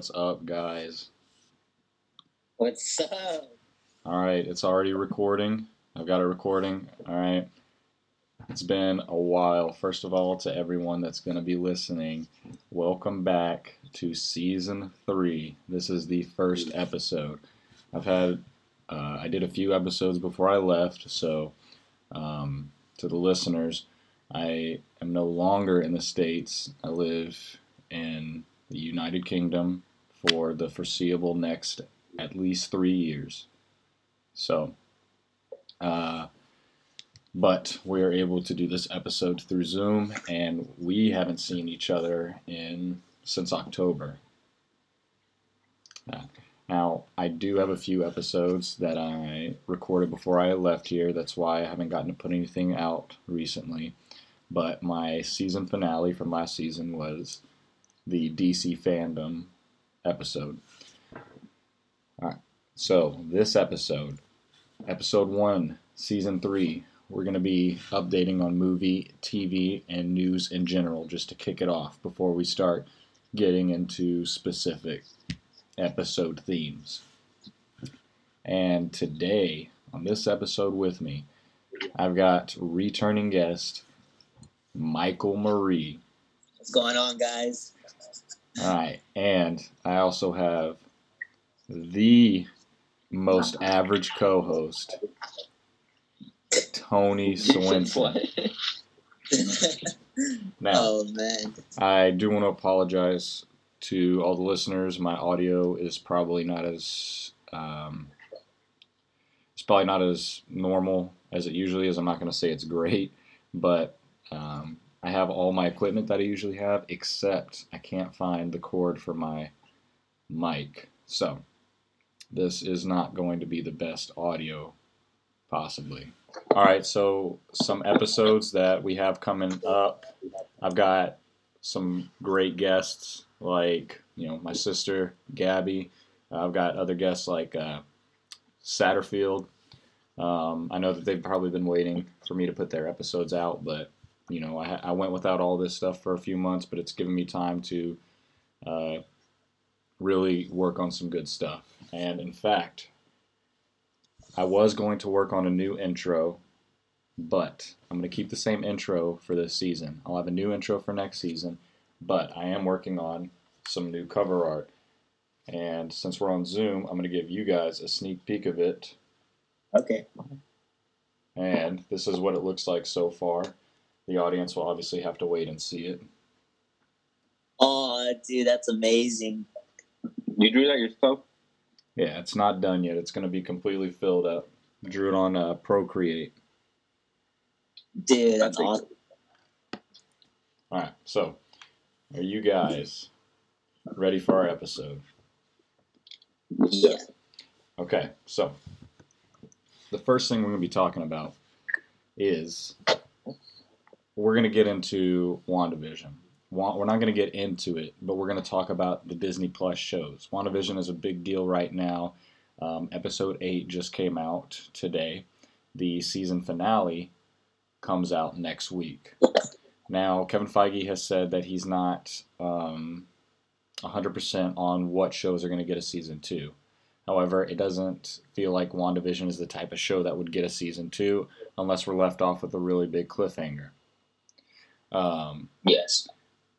What's up, guys? What's up? All right, it's already recording. I've got it recording. All right. It's been a while. First of all, to everyone that's going to be listening, welcome back to season three. This is the first episode. I've had, uh, I did a few episodes before I left, so um, to the listeners, I am no longer in the States. I live in the United Kingdom for the foreseeable next at least three years. So, uh, but we're able to do this episode through Zoom, and we haven't seen each other in since October. Uh, now, I do have a few episodes that I recorded before I left here. That's why I haven't gotten to put anything out recently. But my season finale from last season was the DC fandom episode. All right. So, this episode, episode one, season three, we're going to be updating on movie, TV, and news in general just to kick it off before we start getting into specific episode themes. And today, on this episode with me, I've got returning guest Michael Marie. What's going on, guys? All right, and I also have the most average co-host, Tony Swinson. Now, oh man, I do want to apologize to all the listeners. My audio is probably not as um, it's probably not as normal as it usually is. I'm not going to say it's great, but um, I have all my equipment that I usually have, except I can't find the cord for my mic. So this is not going to be the best audio possibly. All right, so some episodes that we have coming up. I've got some great guests like you know my sister Gabby. I've got other guests like uh, Satterfield. Um, I know that they've probably been waiting for me to put their episodes out, but you know I, I went without all this stuff for a few months, but it's given me time to uh, really work on some good stuff. And in fact, I was going to work on a new intro, but I'm going to keep the same intro for this season. I'll have a new intro for next season, but I am working on some new cover art. And since we're on Zoom, I'm going to give you guys a sneak peek of it. okay. And this is what it looks like so far. The audience will obviously have to wait and see it. Oh, dude, that's amazing. You drew that yourself? Yeah, it's not done yet. It's going to be completely filled up. Drew it on uh, Procreate. Dude, that's That's awesome. All right, so are you guys ready for our episode? Yeah. Okay, so the first thing we're going to be talking about is we're going to get into WandaVision. We're not going to get into it, but we're going to talk about the Disney Plus shows. WandaVision is a big deal right now. Um, episode 8 just came out today. The season finale comes out next week. Now, Kevin Feige has said that he's not um, 100% on what shows are going to get a season 2. However, it doesn't feel like WandaVision is the type of show that would get a season 2 unless we're left off with a really big cliffhanger. Um, Yes.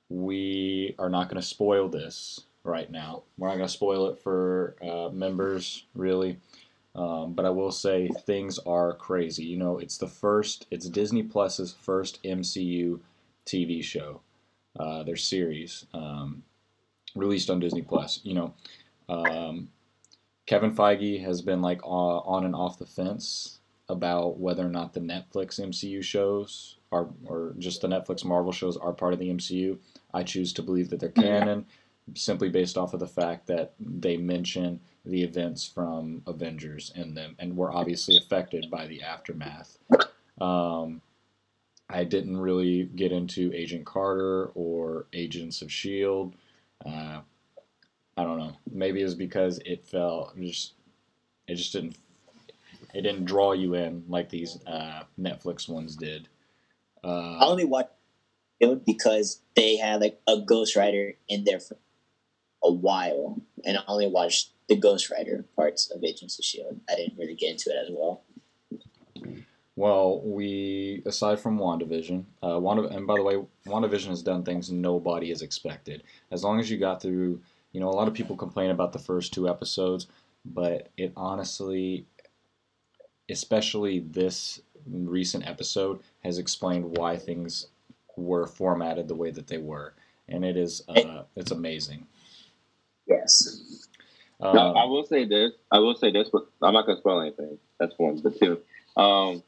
we are not going to spoil this right now. We're not going to spoil it for uh, members, really. Um, but I will say things are crazy. You know, it's the first, it's Disney Plus's first MCU TV show, uh, their series, um, released on Disney Plus. You know, um, Kevin Feige has been like on on and off the fence about whether or not the Netflix MCU shows are, or just the Netflix Marvel shows are part of the MCU. I choose to believe that they're canon simply based off of the fact that they mention the events from Avengers in them and were obviously affected by the aftermath. Um, I didn't really get into Agent Carter or Agents of S.H.I.E.L.D. Uh, I don't know. Maybe it was because it felt just, it just didn't, it didn't draw you in like these uh, Netflix ones did. I Uh, only watched it because they had like a Ghost Rider in there for a while, and I only watched the Ghost Rider parts of Agents of Shield. I didn't really get into it as well. well, we aside from WandaVision, uh, Wanda, and by the way, WandaVision has done things nobody has expected. As long as you got through, you know, a lot of people complain about the first two episodes, but it honestly, especially this recent episode, has explained why things were formatted the way that they were, and it is uh, it's amazing. Yes. Um, Now, I will say this. I will say this, but I'm not gonna spoil anything. That's one. But two, um,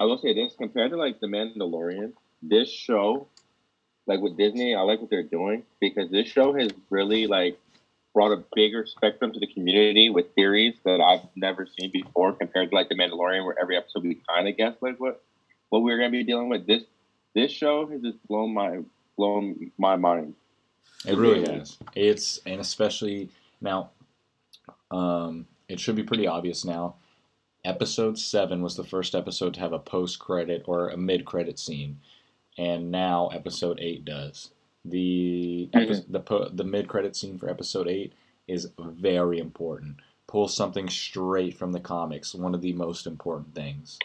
I will say this. Compared to like the Mandalorian, this show, like with Disney, I like what they're doing because this show has really like brought a bigger spectrum to the community with theories that I've never seen before. Compared to like the Mandalorian, where every episode we kind of guess like what what we're gonna be dealing with. This this show has just blown my blown my mind. It really has. It's and especially now. Um, it should be pretty obvious now. Episode seven was the first episode to have a post-credit or a mid-credit scene, and now episode eight does. The epi- the po- the mid-credit scene for episode eight is very important. Pulls something straight from the comics. One of the most important things,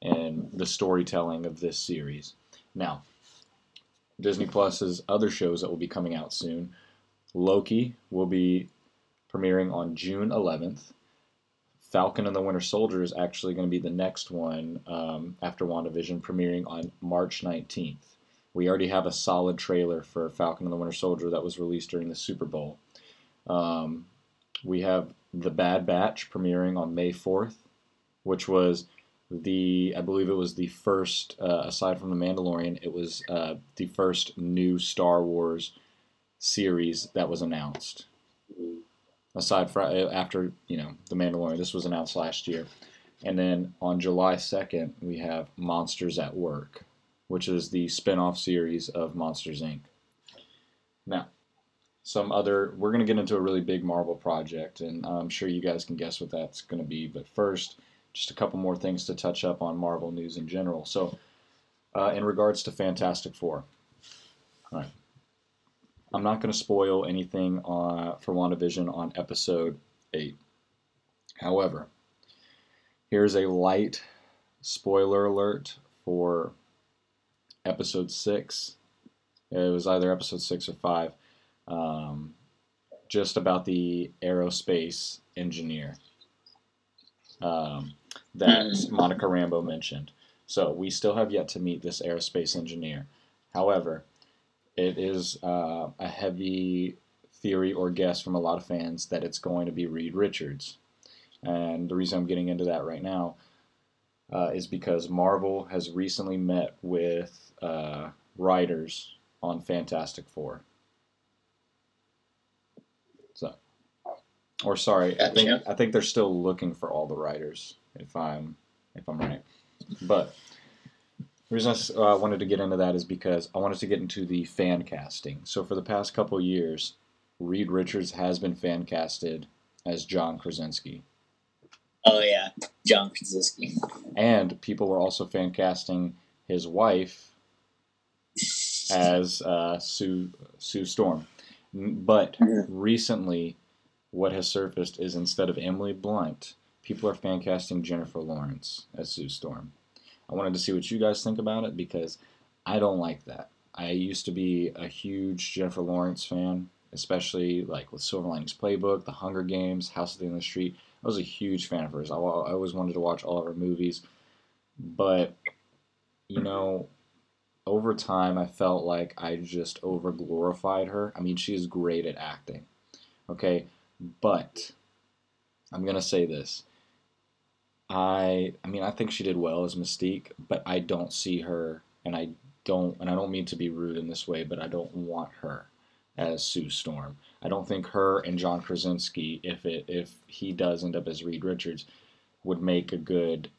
and the storytelling of this series. Now, Disney Plus's other shows that will be coming out soon. Loki will be premiering on June 11th. Falcon and the Winter Soldier is actually going to be the next one um, after WandaVision, premiering on March 19th. We already have a solid trailer for Falcon and the Winter Soldier that was released during the Super Bowl. Um, we have The Bad Batch premiering on May 4th, which was the I believe it was the first uh, aside from the Mandalorian, it was uh, the first new Star Wars series that was announced. Aside from after you know the Mandalorian, this was announced last year, and then on July second we have Monsters at Work, which is the spin-off series of Monsters Inc. Now, some other we're gonna get into a really big Marvel project, and I'm sure you guys can guess what that's gonna be. But first, just a couple more things to touch up on Marvel news in general. So, uh, in regards to Fantastic Four, all right, I'm not going to spoil anything on, for WandaVision on episode 8. However, here's a light spoiler alert for episode 6. It was either episode 6 or 5. Um, just about the aerospace engineer. Um, that Monica Rambeau mentioned. So we still have yet to meet this aerospace engineer. However, it is uh, a heavy theory or guess from a lot of fans that it's going to be Reed Richards. And the reason I'm getting into that right now uh, is because Marvel has recently met with uh, writers on Fantastic Four. So, or sorry, I think I think they're still looking for all the writers. If I'm if I'm right, but the reason I uh, wanted to get into that is because I wanted to get into the fan casting. So for the past couple years, Reed Richards has been fan casted as John Krasinski, Oh yeah, John Krasinski. and people were also fan casting his wife as uh, Sue Sue Storm. But recently, what has surfaced is instead of Emily Blunt, people are fan casting Jennifer Lawrence as Sue Storm. I wanted to see what you guys think about it because I don't like that. I used to be a huge Jennifer Lawrence fan, especially like with Silver Linings Playbook, The Hunger Games, House of the End of the Street. I was a huge fan of hers. I, I always wanted to watch all of her movies, but you know, over time, I felt like I just over glorified her. I mean, she is great at acting, okay, but I'm gonna say this. I I mean I think she did well as Mystique, but I don't see her and I don't and I don't mean to be rude in this way, but I don't want her as Sue Storm. I don't think her and John Krasinski, if it if he does end up as Reed Richards, would make a good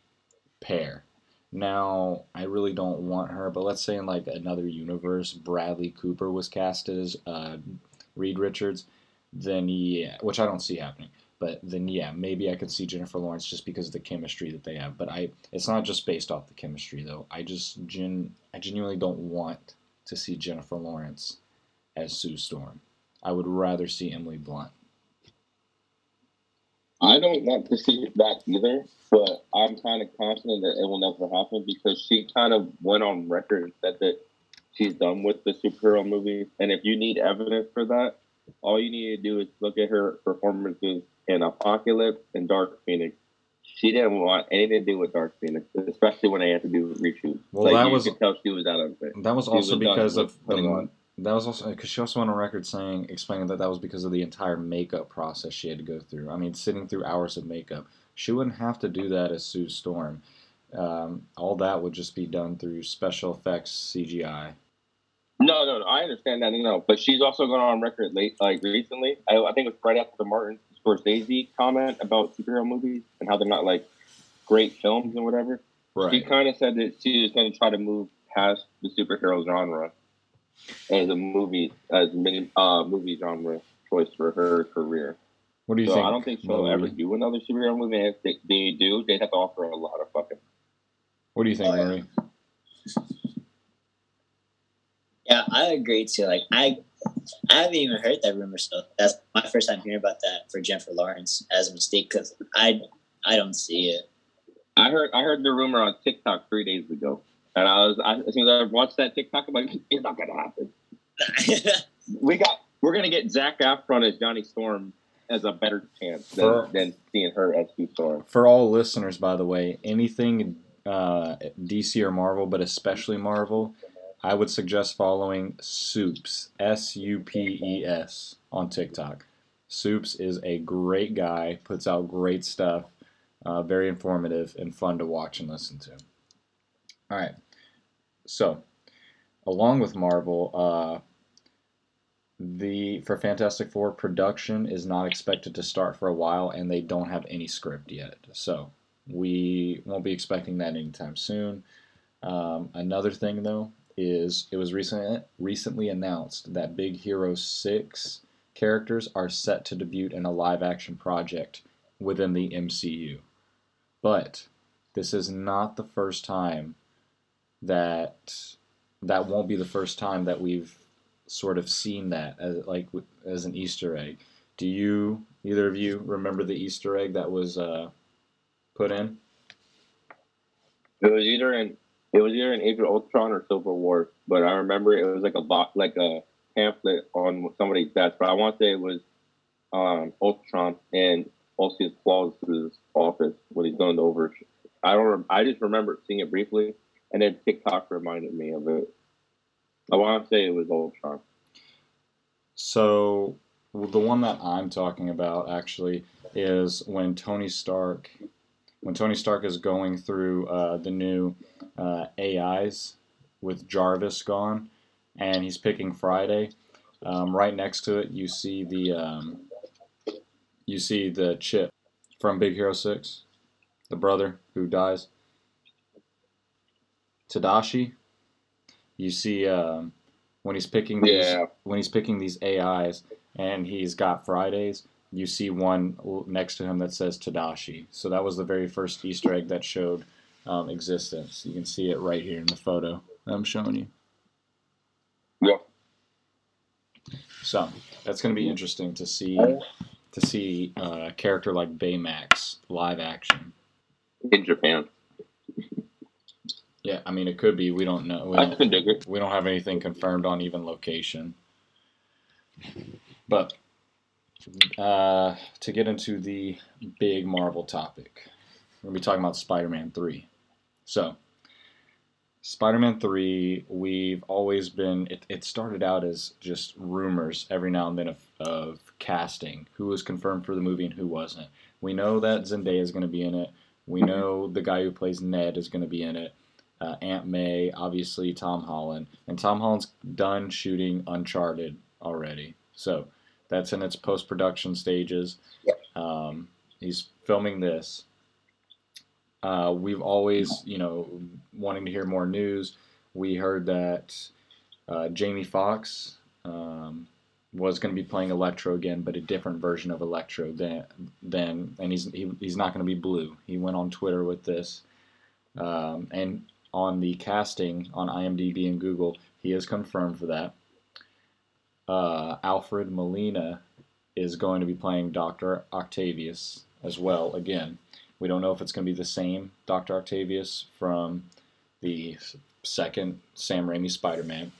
pair. Now, I really don't want her, but let's say in like another universe, Bradley Cooper was cast as uh, Reed Richards, then yeah, which I don't see happening. But then, yeah, maybe I could see Jennifer Lawrence just because of the chemistry that they have. But I, it's not just based off the chemistry though. I just gen, I genuinely don't want to see Jennifer Lawrence as Sue Storm. I would rather see Emily Blunt. I don't want to see that either, but I'm kind of confident that it will never happen because she kind of went on record and said that she's done with the superhero movies. And if you need evidence for that, all you need to do is look at her performances in Apocalypse and Dark Phoenix. She didn't want anything to do with Dark Phoenix, especially when they had to do reshoots. Well, like, that you was- could tell she was out of it. That was also was because of the, on. That was also because she also went on record saying explaining that that was because of the entire makeup process she had to go through. I mean, sitting through hours of makeup, she wouldn't have to do that as Sue Storm. Um, all that would just be done through special effects CGI. No, no, no. I understand that. No, no. But she's also gone on record late, like recently. I, I think it was right after the Martin Scorsese comment about superhero movies and how they're not like great films and whatever. Right. She kind of said that she was going to try to move past the superhero genre as a movie, as a mini, uh, movie genre choice for her career. What do you So think? I don't think she'll Marie? ever do another superhero movie. And if they, they do, they'd have to offer a lot of fucking. What do you think, Oh, yeah. Marie? Yeah, I agree too. Like I, I haven't even heard that rumor, so that's my first time hearing about that for Jennifer Lawrence as a mistake because I, I don't see it. I heard I heard the rumor on TikTok three days ago, and I was I, as soon as I watched that TikTok, I'm like, it's not gonna happen. We got we're gonna get Zac Efron as Johnny Storm as a better chance than, For- than seeing her as Sue Storm. For all listeners, by the way, anything uh, DC or Marvel, but especially Marvel, I would suggest following Soups, S U P E S, on TikTok. Soups is a great guy, puts out great stuff, uh, very informative and fun to watch and listen to. All right. So, along with Marvel, uh, the for Fantastic Four production is not expected to start for a while, and they don't have any script yet. So we won't be expecting that anytime soon. Um, another thing, though, is it was recently recently announced that Big Hero Six characters are set to debut in a live-action project within the MCU. But this is not the first time that that won't be the first time that we've sort of seen that as like as an Easter egg. Do you either of you remember the Easter egg that was uh, put in? It was either in it was either in Age of Ultron or Civil War, but I remember it was like a box, like a pamphlet on somebody's desk. But I want to say it was um, Ultron and Ulysses Klaue's office when he's going over. I don't. I just remember seeing it briefly, and then TikTok reminded me of it. I want to say it was Ultron. So the one that I'm talking about actually is when Tony Stark, when Tony Stark is going through uh, the new uh, AIs with Jarvis gone, and he's picking Friday. Um, right next to it, you see the um, you see the chip from Big Hero Six, the brother who dies. Tadashi. You see um, when he's picking these Yeah. when he's picking these AIs and he's got Fridays, you see one next to him that says Tadashi. So that was the very first Easter egg that showed um, existence. You can see it right here in the photo I'm showing you. Yeah. So that's going to be interesting to see to see uh, a character like Baymax live action. In Japan, Yeah, I mean it could be. We don't know. We I don't, can dig it. we don't have anything confirmed on even location. But uh, to get into the big Marvel topic, we're gonna be talking about Spider-Man three. So, Spider-Man three, we've always been. It, it started out as just rumors every now and then of, of casting, who was confirmed for the movie and who wasn't. We know that Zendaya is going to be in it. We know the guy who plays Ned is going to be in it uh, Aunt May, obviously Tom Holland, and Tom Holland's done shooting Uncharted already, so that's in its post production stages. Um, he's filming this. Uh, we've always, you know, wanting to hear more news. We heard that uh, Jamie Foxx, um, was going to be playing Electro again, but a different version of Electro than than, and he's he, he's not going to be blue. He went on Twitter with this, um, and on the casting on IMDb and Google, he is confirmed for that. Uh, Alfred Molina is going to be playing Doctor Octavius as well. Again, we don't know if it's going to be the same Doctor Octavius from the second Sam Raimi Spider-Man.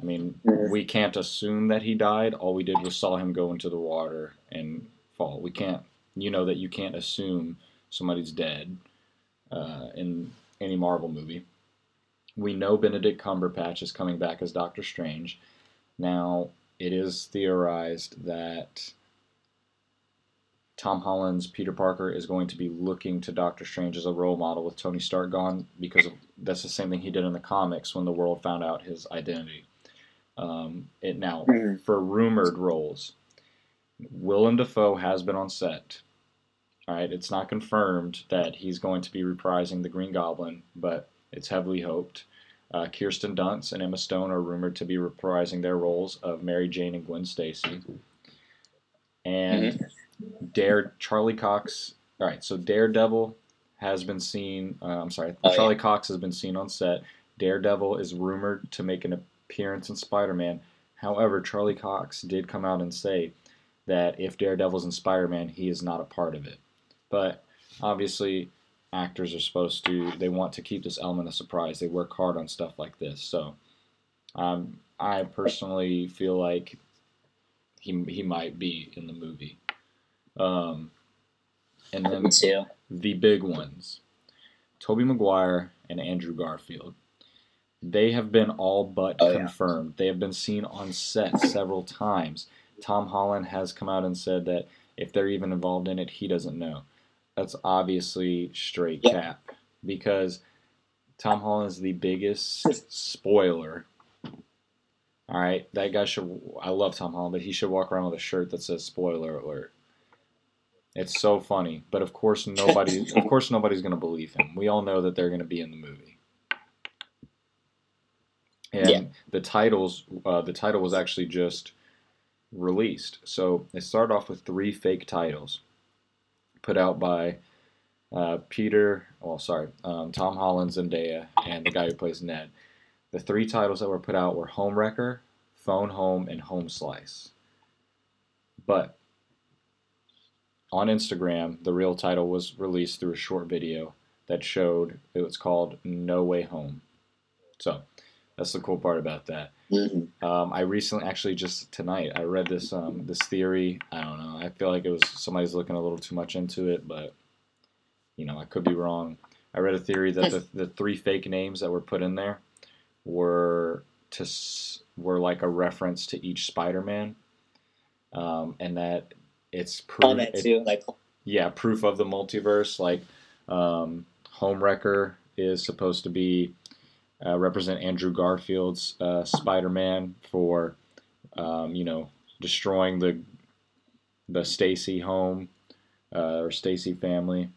I mean, Mhm. we can't assume that he died. All we did was saw him go into the water and fall. We can't, you know, that you can't assume somebody's dead uh, in any Marvel movie. We know Benedict Cumberbatch is coming back as Doctor Strange. Now, it is theorized that Tom Holland's Peter Parker is going to be looking to Doctor Strange as a role model with Tony Stark gone because of, that's the same thing he did in the comics when the world found out his identity. Um, it now Mhm. for rumored roles, Willem Dafoe has been on set. All right, it's not confirmed that he's going to be reprising the Green Goblin, but it's heavily hoped. Uh, Kirsten Dunst and Emma Stone are rumored to be reprising their roles of Mary Jane and Gwen Stacy. And Dare Charlie Cox. All right, so Daredevil has been seen. Uh, I'm sorry, Oh, yeah. Charlie Cox has been seen on set. Daredevil is rumored to make an appearance in Spider-Man. However, Charlie Cox did come out and say that if Daredevil's in Spider-Man, he is not a part of it. But obviously, actors are supposed to. They want to keep this element of surprise. They work hard on stuff like this. So, um, I personally feel like he he might be in the movie. Um, and then too. the big ones Tobey Maguire and Andrew Garfield. They have been all but Oh, yeah. confirmed. They have been seen on set several times. Tom Holland has come out and said that if they're even involved in it, he doesn't know. That's obviously straight Yeah. cap because Tom Holland is the biggest spoiler. All right, that guy should. I love Tom Holland, but he should walk around with a shirt that says "spoiler alert." It's so funny, but of course nobody, of course nobody's gonna believe him. We all know that they're gonna be in the movie. And Yeah. the titles, uh, the title was actually just released. So it started off with three fake titles, put out by uh, Peter. Well, sorry, um, Tom Holland, Zendaya, and the guy who plays Ned. The three titles that were put out were Home Wrecker, Phone Home, and Home Slice. But on Instagram, the real title was released through a short video that showed it was called No Way Home. So that's the cool part about that. Mhm. Um, I recently, actually, just tonight, I read this um, this theory. I don't know. I feel like it was somebody's looking a little too much into it, but you know, I could be wrong. I read a theory that the, the three fake names that were put in there were to were like a reference to each Spider-Man, um, and that it's proof. On that it- too, like yeah, proof of the multiverse. Like, um, Homewrecker is supposed to be uh, represent Andrew Garfield's uh, Spider-Man for, um, you know, destroying the the Stacy home uh, or Stacy family.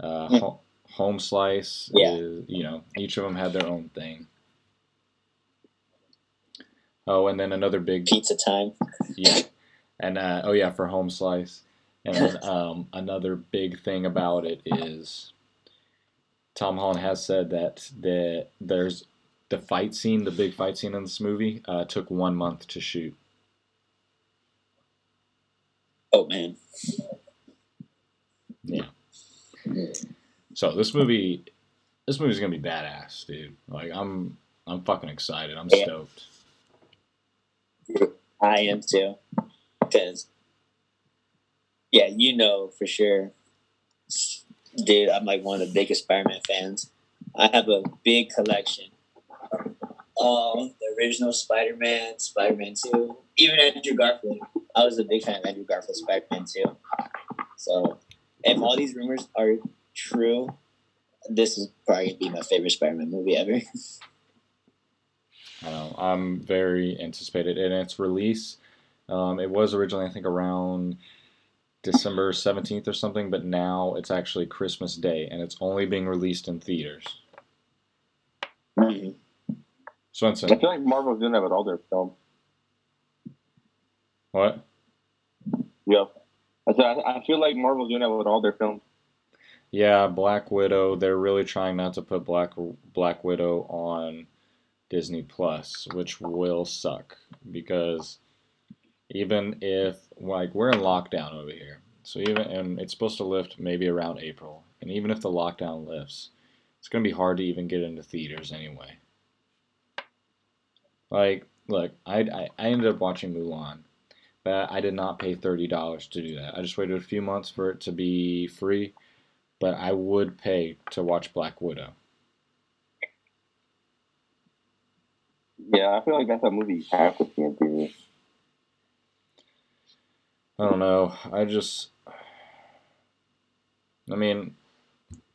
Uh, Hmm. Ho- Home Slice Yeah. is, you know, each of them had their own thing. Oh, and then another big pizza time. yeah, and uh, oh yeah, for home slice. And then um, another big thing about it is Tom Holland has said that the there's the fight scene, the big fight scene in this movie, uh, took one month to shoot. Oh man, Yeah. So this movie, this movie's gonna be badass, dude. Like I'm, I'm fucking excited. I'm Yeah. stoked. I am too. Because, yeah, you know for sure, dude. I'm like one of the biggest Spider-Man fans. I have a big collection of the original Spider-Man, Spider-Man Two, even Andrew Garfield. I was a big fan of Andrew Garfield's Spider-Man Two. So, if all these rumors are true, this is probably gonna be my favorite Spider-Man movie ever. I know. I'm very anticipated. And its release, um, it was originally, I think, around December 17th or something, but now it's actually Christmas Day, and it's only being released in theaters. Mhm. I feel like Marvel's doing that with all their films. What? Yeah. I said I feel like Marvel's doing that with all their films. Yeah, Black Widow. They're really trying not to put Black Black Widow on Disney Plus, which will suck because even if like we're in lockdown over here, so even and it's supposed to lift maybe around April, and even if the lockdown lifts, it's gonna be hard to even get into theaters anyway. Like, look, I I, I ended up watching Mulan, but I did not pay thirty dollars to do that. I just waited a few months for it to be free, but I would pay to watch Black Widow. Yeah, I feel like that's a movie you have to see in theaters. I don't know. I just, I mean,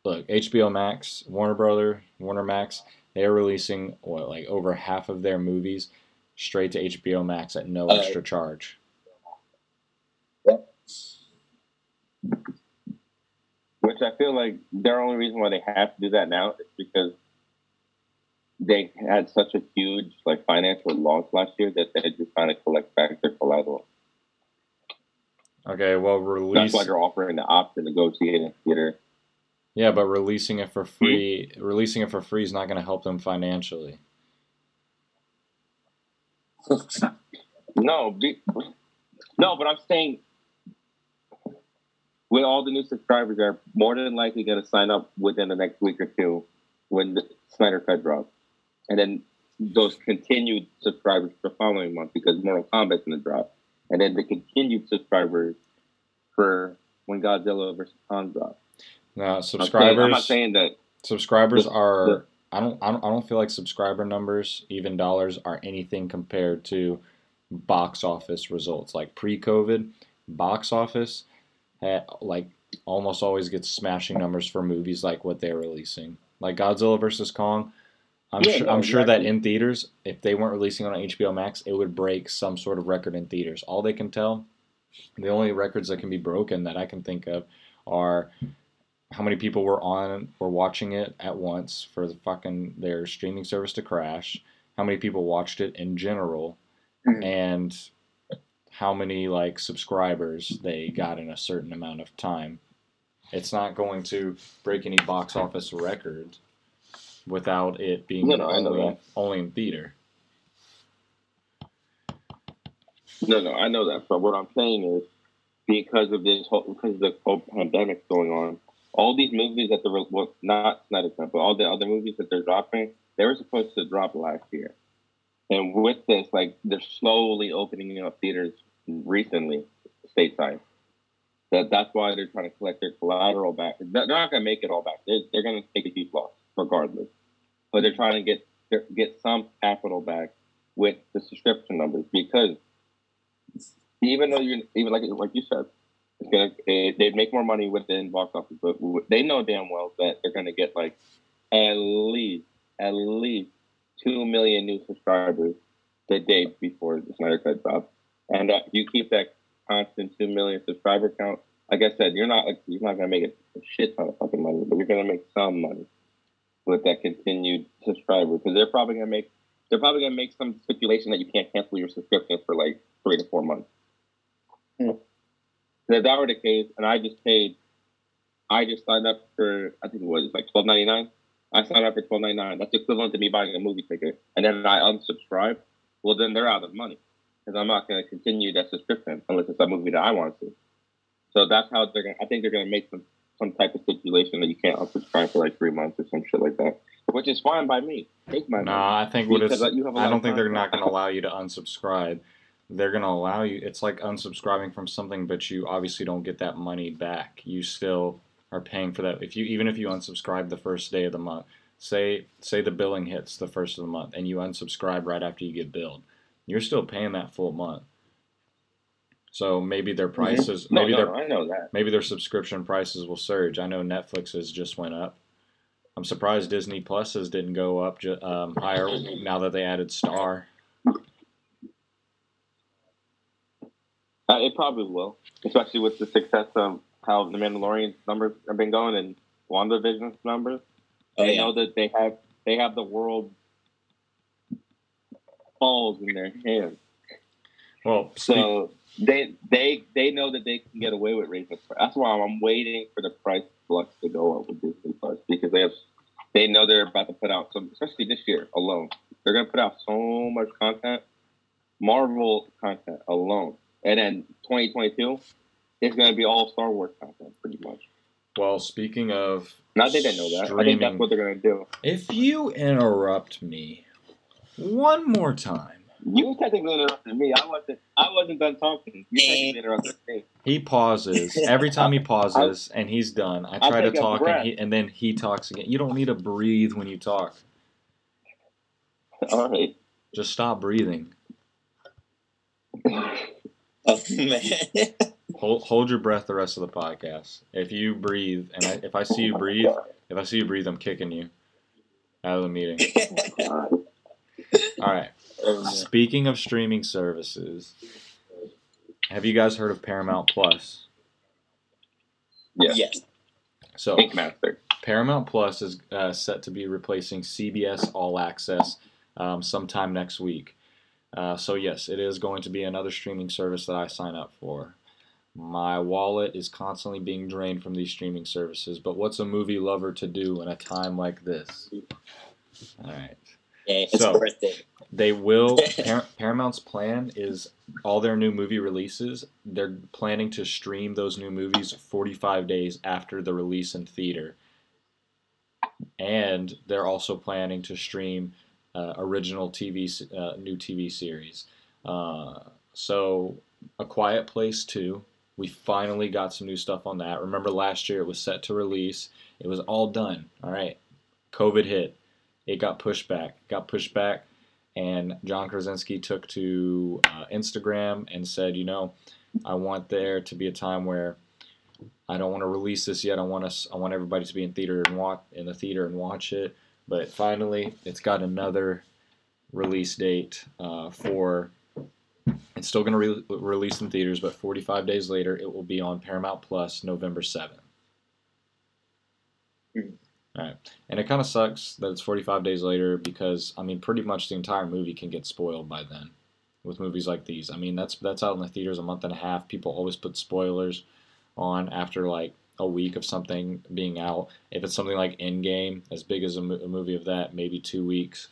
look, HBO Max, Warner Brother, Warner Max, they're releasing what like over half of their movies straight to HBO Max at no Uh, extra charge. Which I feel like their only reason why they have to do that now is because they had such a huge like financial loss last year that they're just trying to collect back their collateral. Okay, well, release. That's why they're offering the option to go see it in theater. Yeah, but releasing it for hmm? free, releasing it for free is not going to help them financially. No, be, no, but I'm saying with all the new subscribers, they're more than likely going to sign up within the next week or two when the Snyder Cut drops, and then those continued subscribers for the following month because Mortal Kombat's going to drop, and then the continued subscribers for when Godzilla vs Kong drops. Now, I'm saying- subscribers. I'm not saying that. subscribers The- are the- I don't, I don't I don't feel like subscriber numbers even dollars are anything compared to box office results like pre-covid box office had, like almost always gets smashing numbers for movies like what they're releasing like Godzilla versus Kong I'm Yeah, sure no, I'm sure that in theaters if they weren't releasing on HBO Max it would break some sort of record in theaters. All they can tell the only records that can be broken that I can think of are how many people were on were watching it at once for the fucking their streaming service to crash how many people watched it in general Mhm. and how many like subscribers they got in a certain amount of time. It's not going to break any box office records without it being No, no, only, only in theater No, no, I know that. But what I'm saying is, because of this whole, because of the whole pandemic going on, all these movies that they're well, not Snyder Cut, but all the other movies that they're dropping, they were supposed to drop last year. And with this, like they're slowly opening up theaters recently, stateside. That that's why they're trying to collect their collateral back. They're not going to make it all back. They're, they're going to take a huge loss regardless. But they're trying to get get some capital back with the subscription numbers because even though you even like like you said, it's gonna they, they'd make more money within box office, but they know damn well that they're gonna get like at least at least two million new subscribers the day before the Snyder Cut drops, and uh, you keep that constant two million subscriber count. Like I said, you're not you're not gonna make a shit ton of fucking money, but you're gonna make some money with that continued subscriber because they're probably gonna make they're probably gonna make some stipulation that you can't cancel your subscription for like three to four months. Hmm. And if that were the case, and I just paid, I just signed up for I think it was like twelve ninety nine. I signed up for twelve ninety nine. That's equivalent to me buying a movie ticket, and then I unsubscribe. Well, then they're out of money because I'm not going to continue that subscription unless it's a movie that I want to. See. So that's how they're going. to I think they're going to make some some type of stipulation that you can't unsubscribe for like three months or some shit like that, which is fine by me. Take my No, money. I think what have I don't think they're not going to allow you to unsubscribe. They're going to allow you. It's like unsubscribing from something, but you obviously don't get that money back. You still are paying for that. If you even if you unsubscribe the first day of the month, say say the billing hits the first of the month, and you unsubscribe right after you get billed, you're still paying that full month. So maybe their prices, No, maybe no, their I know that. maybe their subscription prices will surge. I know Netflix's just went up. I'm surprised Disney Plus's didn't go up ju- um, higher now that they added Star. Uh, it probably will, especially with the success of how the Mandalorian numbers have been going and WandaVision's numbers. Oh, they yeah. know that they have they have the world balls in their hands. Well, speak, So they they they know that they can get away with raising the price. That's why I'm waiting for the price flux to go up with Disney Plus because they have they know they're about to put out some, especially this year alone. They're going to put out so much content, Marvel content alone, and then 2022 it's going to be all Star Wars content pretty much. Well, speaking of, Not they know that. I think that's what they're going to do. if you interrupt me one more time, You technically interrupted me. I wasn't. I wasn't done talking. You technically interrupted me. he pauses every time he pauses, and he's done. I try to talk, and, he, and then he talks again. You don't need to breathe when you talk. All right. Just stop breathing. Oh man. Hold, hold your breath the rest of the podcast. If you breathe, and I, if I see you oh, breathe, if I see you breathe, I'm kicking you out of the meeting. Oh, All right. Oh, man. Speaking of streaming services, have you guys heard of Paramount Plus? Yeah. yes. So Ink Paramount Plus is uh, set to be replacing CBS All Access um, sometime next week. Uh, so yes, it is going to be another streaming service that I sign up for. My wallet is constantly being drained from these streaming services, but what's a movie lover to do in a time like this? All right. Yeah, it's So- it. They will. Par- Paramount's plan is all their new movie releases. They're planning to stream those new movies 45 days after the release in theater, and they're also planning to stream uh, original TV uh, new TV series. Uh, so, A Quiet Place Two. We finally got some new stuff on that. Remember last year it was set to release. It was all done. All right. COVID hit. It got pushed back. Got pushed back and John Krasinski took to uh, Instagram and said, you know, I want there to be a time where I don't want to release this yet. I want us, I want everybody to be in theater and watch in the theater and watch it. But finally, it's got another release date uh, for. It's still going to re- release in theaters, but 45 days later, it will be on Paramount Plus, November 7th. Right, and it kind of sucks that it's 45 days later because I mean, pretty much the entire movie can get spoiled by then with movies like these. I mean, that's that's out in the theaters a month and a half. People always put spoilers on after like a week of something being out. If it's something like Endgame, as big as a, mo- a movie of that, maybe two weeks.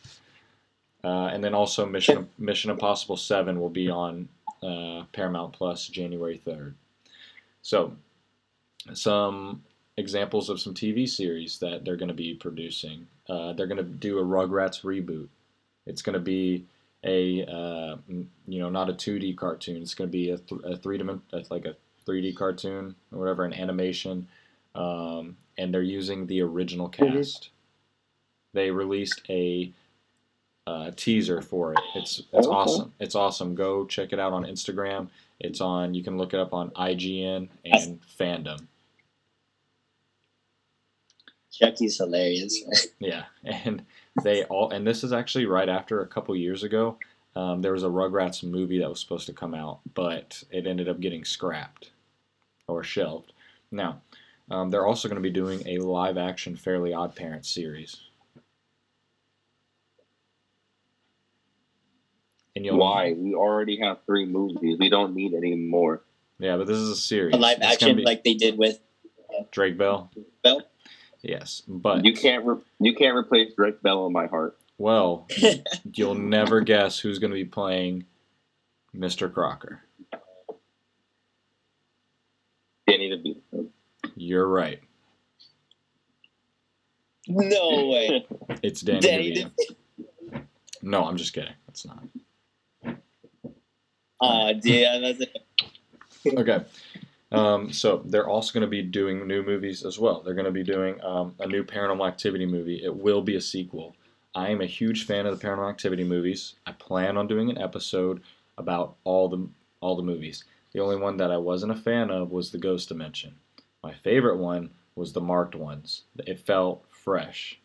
Uh, and then also Mission Mission Impossible Seven will be on uh, Paramount Plus January third. So, some examples of some TV series that they're going to be producing. Uh, they're going to do a Rugrats reboot. It's going to be a uh, you know not a 2D cartoon. It's going to be a, th- a three dimension like a 3D cartoon or whatever, an animation. Um, and they're using the original cast. They released a uh, teaser for it. It's it's Okay. awesome. It's awesome. Go check it out on Instagram. It's on. You can look it up on IGN and Fandom. Chucky's hilarious. Yeah, and they all, and this is actually right after a couple years ago. Um, there was a Rugrats movie that was supposed to come out, but it ended up getting scrapped or shelved. Now, um, they're also going to be doing a live-action Fairly Odd Parents series. And you'll Why? We already have three movies. We don't need any more. Yeah, but this is a series. A live it's action be like they did with Drake Bell. Bell. Yes, but You can't. Re- you can't replace Drake Bell in my heart. well, you'll never guess who's going to be playing Mr. Crocker. Danny DeVito. You're right. No way. It's Danny, Danny DeVito. No, I'm just kidding. It's not. Oh, dude, that's it. Okay. Um, so they're also going to be doing new movies as well. They're going to be doing um, a new Paranormal Activity movie. It will be a sequel. I am a huge fan of the Paranormal Activity movies. I plan on doing an episode about all the all the movies. The only one that I wasn't a fan of was the Ghost Dimension. My favorite one was the marked ones. It felt fresh.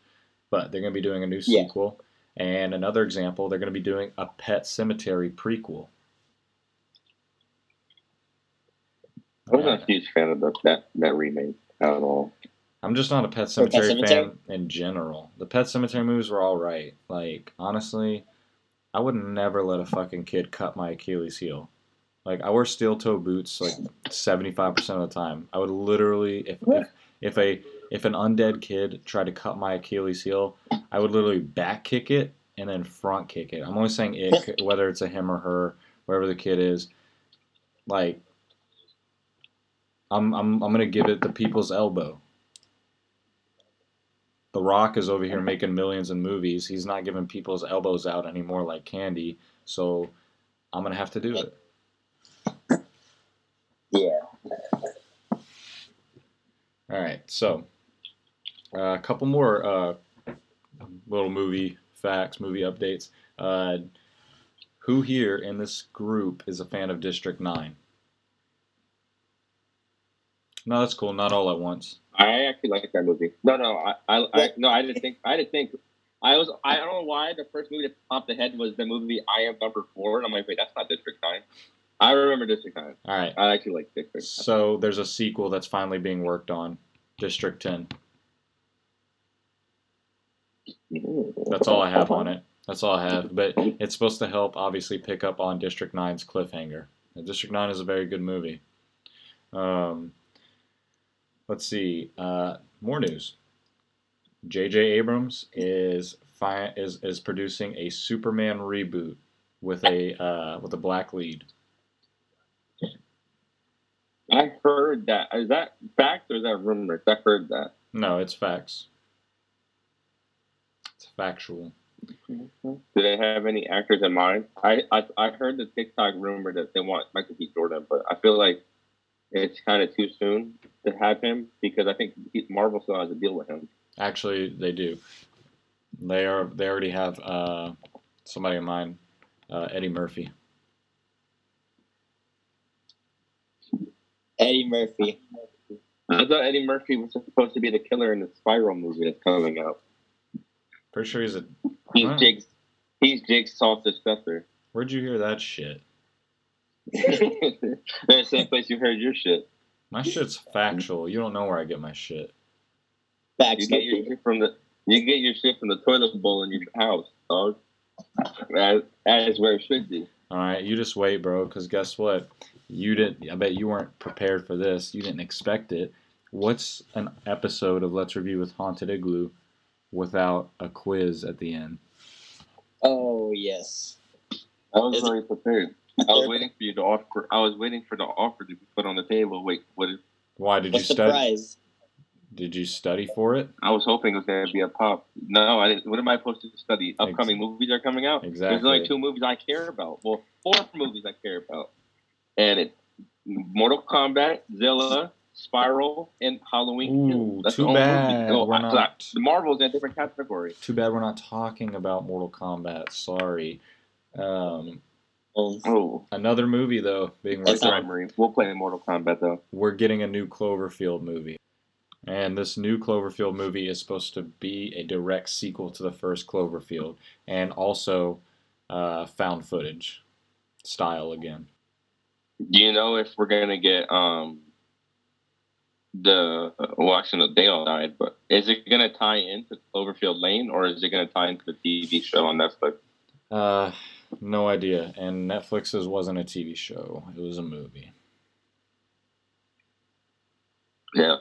But they're going to be doing a new Yeah. sequel. And another example, they're going to be doing a Pet Sematary prequel. I wasn't a huge fan of the, that that remake at all. I'm just not a Pet Pet Sematary fan in general. The Pet Sematary movies were all right. Like honestly, I would never let a fucking kid cut my Achilles heel. Like I wear steel toe boots like seventy five percent of the time. I would literally if, if if a if an undead kid tried to cut my Achilles heel, I would literally back kick it and then front kick it. I'm only saying it whether it's a him or her, wherever the kid is. Like I'm I'm I'm gonna give it the people's elbow. The Rock is over here making millions in movies. He's not giving people's elbows out anymore like candy. So I'm gonna have to do it. Yeah. All right, so uh, a couple more uh, little movie facts, movie updates. Uh, who here in this group is a fan of District Nine? No, that's cool. Not all at once. I actually like that movie. No, no, I, I, I no, I didn't think. I didn't think. I was. I don't know why the first movie that popped head was the movie I Am Number Four, and I'm like, wait, that's not District Nine. I remember District Nine. All right. I actually like District. So there's a sequel that's finally being worked on, District Ten. That's all I have on it. That's all I have. But it's supposed to help, obviously, pick up on District 9's cliffhanger. District 9 is a very good movie. Um, let's see. Uh, more news. J.J. Abrams is fi- is is producing a Superman reboot with a uh, with a black lead. I heard that. Is that fact or is that rumor? I heard that. No, it's facts. It's factual. Do they have any actors in mind? I, I I heard the TikTok rumor that they want Michael B. Jordan, but I feel like it's kind of too soon to have him because I think he, Marvel still has a deal with him. Actually, they do. They are. They already have uh, somebody in mind, uh, Eddie Murphy. Eddie Murphy. I thought Eddie Murphy was supposed to be the killer in the Spiral movie that's coming out. Pretty sure he's a. He's Wow. Jake's. He's Jigsaw's successor. Where'd you hear that shit? The same place you heard your shit. My shit's factual. You don't know where I get my shit. Facts. You get your shit from the you get your shit from the toilet bowl in your house, dog. That, that is where it should be. All right, you just wait, bro. Because guess what? You didn't. I bet you weren't prepared for this. You didn't expect it. What's an episode of Let's Review with Haunted Igloo without a quiz at the end? Oh yes. I was Is already prepared. I was waiting for you to offer. I was waiting for the offer to be put on the table. Wait, what is? Why did you What's the study? prize? Did you study for it? I was hoping it was going to be a pop. No, I didn't. What am I supposed to study? Upcoming movies are coming out. Exactly. There's only two movies I care about. Well, four movies I care about, and it's Mortal Kombat, Zilla, Spiral, and Halloween. Ooh, That's too the bad. No, We're I- not- the Marvel's in a different category. Too bad we're not talking about Mortal Kombat. Sorry. Um, Oh, another movie though being It's not- We'll play Mortal Kombat though. we're getting a new Cloverfield movie. And this new Cloverfield movie is supposed to be a direct sequel to the first Cloverfield and also uh, found footage style again. Do you know if we're gonna get um the well, actually, no, they all died, but is it gonna tie into Cloverfield Lane or is it gonna tie into the TV show on Netflix? Uh, no idea. And Netflix's wasn't a TV show, it was a movie. Yeah.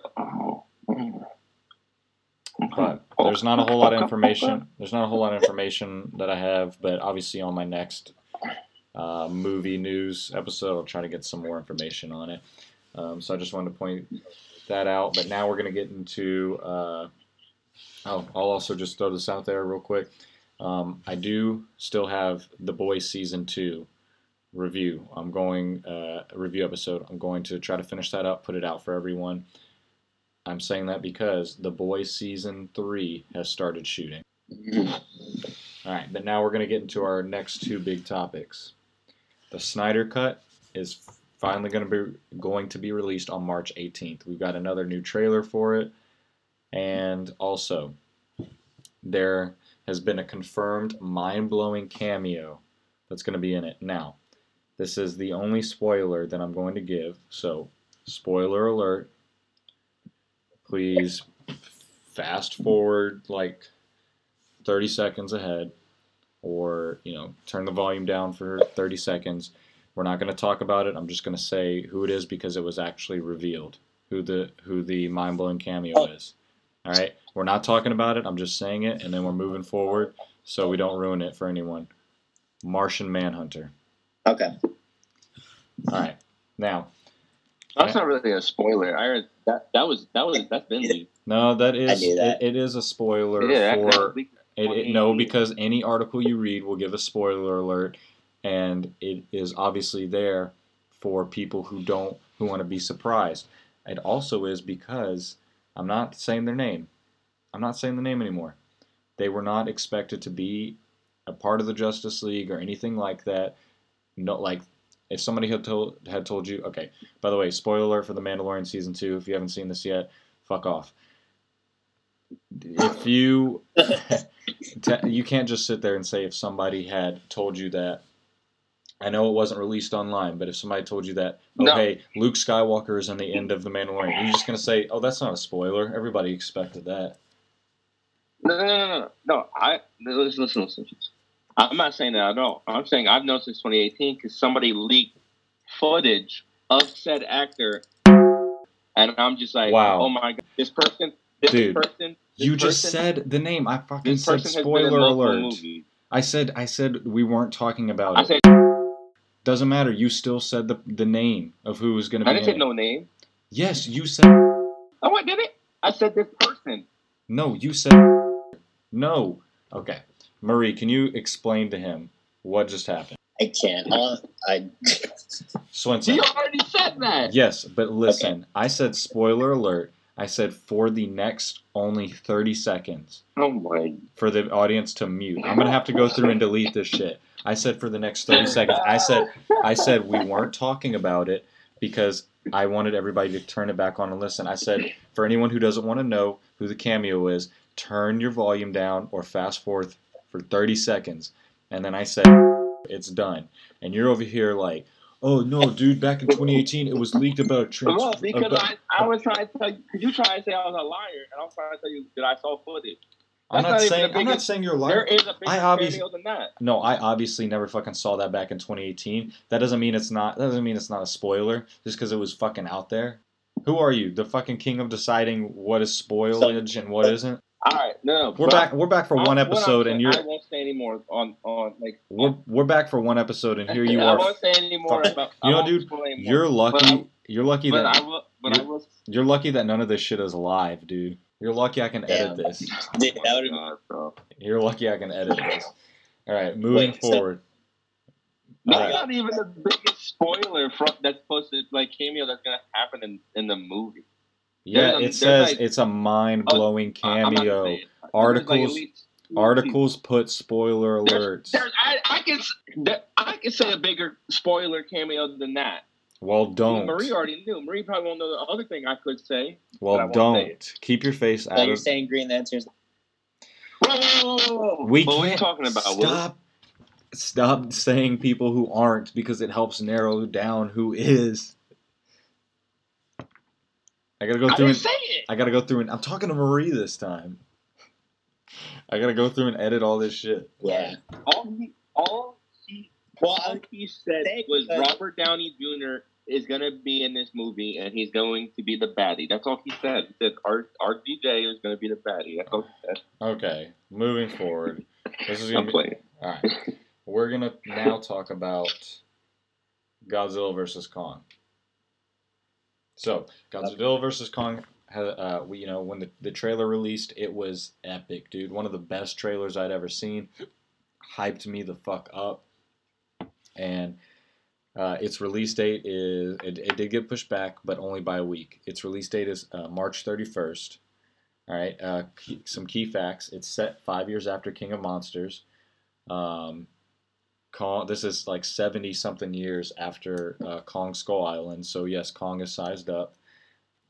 But there's not a whole lot of information. There's not a whole lot of information that I have, but obviously on my next uh, movie news episode, I'll try to get some more information on it. Um, so I just wanted to point that out. But now we're going to get into. Uh, oh, I'll also just throw this out there real quick. Um, I do still have The Boys season two review. I'm going uh, a review episode. I'm going to try to finish that up, put it out for everyone. I'm saying that because The Boys season three has started shooting. All right, but now we're going to get into our next two big topics. The Snyder Cut is finally going to be going to be released on March 18th. We've got another new trailer for it, and also there has been a confirmed mind-blowing cameo that's going to be in it. Now, this is the only spoiler that I'm going to give. So, spoiler alert. Please fast forward like 30 seconds ahead or, you know, turn the volume down for 30 seconds. We're not going to talk about it. I'm just going to say who it is because it was actually revealed who the who the mind blowing cameo Oh. is. All right, we're not talking about it. I'm just saying it, and then we're moving forward so we don't ruin it for anyone. Martian Manhunter. Okay. All right, now That's not really a spoiler. I heard that that was that was that's been leaked. no, that is that. It, it is a spoiler Yeah, for. It, it, no, because any article you read will give a spoiler alert, and it is obviously there for people who don't who want to be surprised. It also is because I'm not saying their name. I'm not saying the name anymore. They were not expected to be a part of the Justice League or anything like that. No, like if somebody had told had told you, okay. By the way, spoiler alert for the Mandalorian season two. If you haven't seen this yet, fuck off. If you you can't just sit there and say if somebody had told you that. I know it wasn't released online, but if somebody told you that, oh No. hey, Luke Skywalker is in the end of the Mandalorian, you're just gonna say, oh, that's not a spoiler. Everybody expected that. No, no, no, no, no. I listen, listen, listen. I'm not saying that at all. I'm saying I've known since 2018 because somebody leaked footage of said actor, and I'm just like, Wow. oh my god, this person, this Dude, person, this You just person- said the name. I fucking said person has been in spoiler alert. I said I said we weren't talking about I it. said, Doesn't matter. You still said the the name of who was gonna be. I didn't in say it. no name. Yes, you said Oh, I did it. I said this person. no. You said no. Okay, Marie, can you explain to him what just happened? I can't. I'll, I Swenson. You already said that. Yes, but listen, I said spoiler alert. I said for the next only 30 seconds Oh my. for the audience to mute. I'm going to have to go through and delete this shit. I said for the next 30 seconds. I said I said we weren't talking about it because I wanted everybody to turn it back on and listen. I said for anyone who doesn't want to know who the cameo is, turn your volume down or fast forward for 30 seconds. And then I said it's done. And you're over here like, "Oh no, dude, back in 2018 it was leaked about a trans- Well, because about- I, I was trying to tell you, because you trying to say I was a liar, and I was trying to tell you that I saw footage. I'm not not saying the I'm not saying you're lying. There liar. is a bigger I obvious- than that. No, I obviously never fucking saw that back in 2018. That doesn't mean it's not. That doesn't mean it's not a spoiler just because it was fucking out there. Who are you, the fucking king of deciding what is spoilage and what isn't? All right, no, no. We're back. We're back for I'm- one episode, saying, and you're I won't say anymore on on like. we're, we're back for one episode, and here you I are. I won't say anymore fuck- about. You know, dude, anymore, you're lucky. But You're lucky But that I will. But I will. you're lucky that none of this shit is live, dude. You're lucky I can edit Damn. this. Dude, Oh my God, bro. You're lucky I can edit this. All right, moving Wait, forward. That's All right. not even the biggest spoiler from that's supposed to like cameo that's gonna happen in in the movie. Yeah, it there's says like- it's a mind-blowing I- I'm not gonna cameo. say it. Like Articles- least Articles put spoiler alerts. There's, I, I can there- I can say a bigger spoiler cameo than that. Well, don't. Marie already knew. Marie probably won't know the other thing I could say. Well, won't say don't. Keep your face so out you're of. saying Green Lantern's Whoa, whoa, whoa, whoa, whoa. We what are you can't talking about? Will? stop. Stop saying people who aren't because it helps narrow down who is. I gotta go I through didn't and say it. I gotta go through and I'm talking to Marie this time. I gotta go through and edit all this shit. yeah. All he, all he, Well, all he said was Robert Downey Jr. is gonna be in this movie and he's going to be the baddie. That's all he said. He said R RDJ is gonna be the baddie. That's all he said. Okay, moving forward. This is gonna I'm be playing. all right. We're gonna now talk about Godzilla versus Kong. So Godzilla versus Kong, uh, we, you know, when the, the trailer released, it was epic, dude. One of the best trailers I'd ever seen. Hyped me the fuck up. And uh, its release date is it, it did get pushed back, but only by a week. Its release date is uh, March 31st. All right. Uh, key, some key facts. It's set five years after King of Monsters. Um, Kong. This is like 70 something years after uh, Kong Skull Island. So yes, Kong is sized up.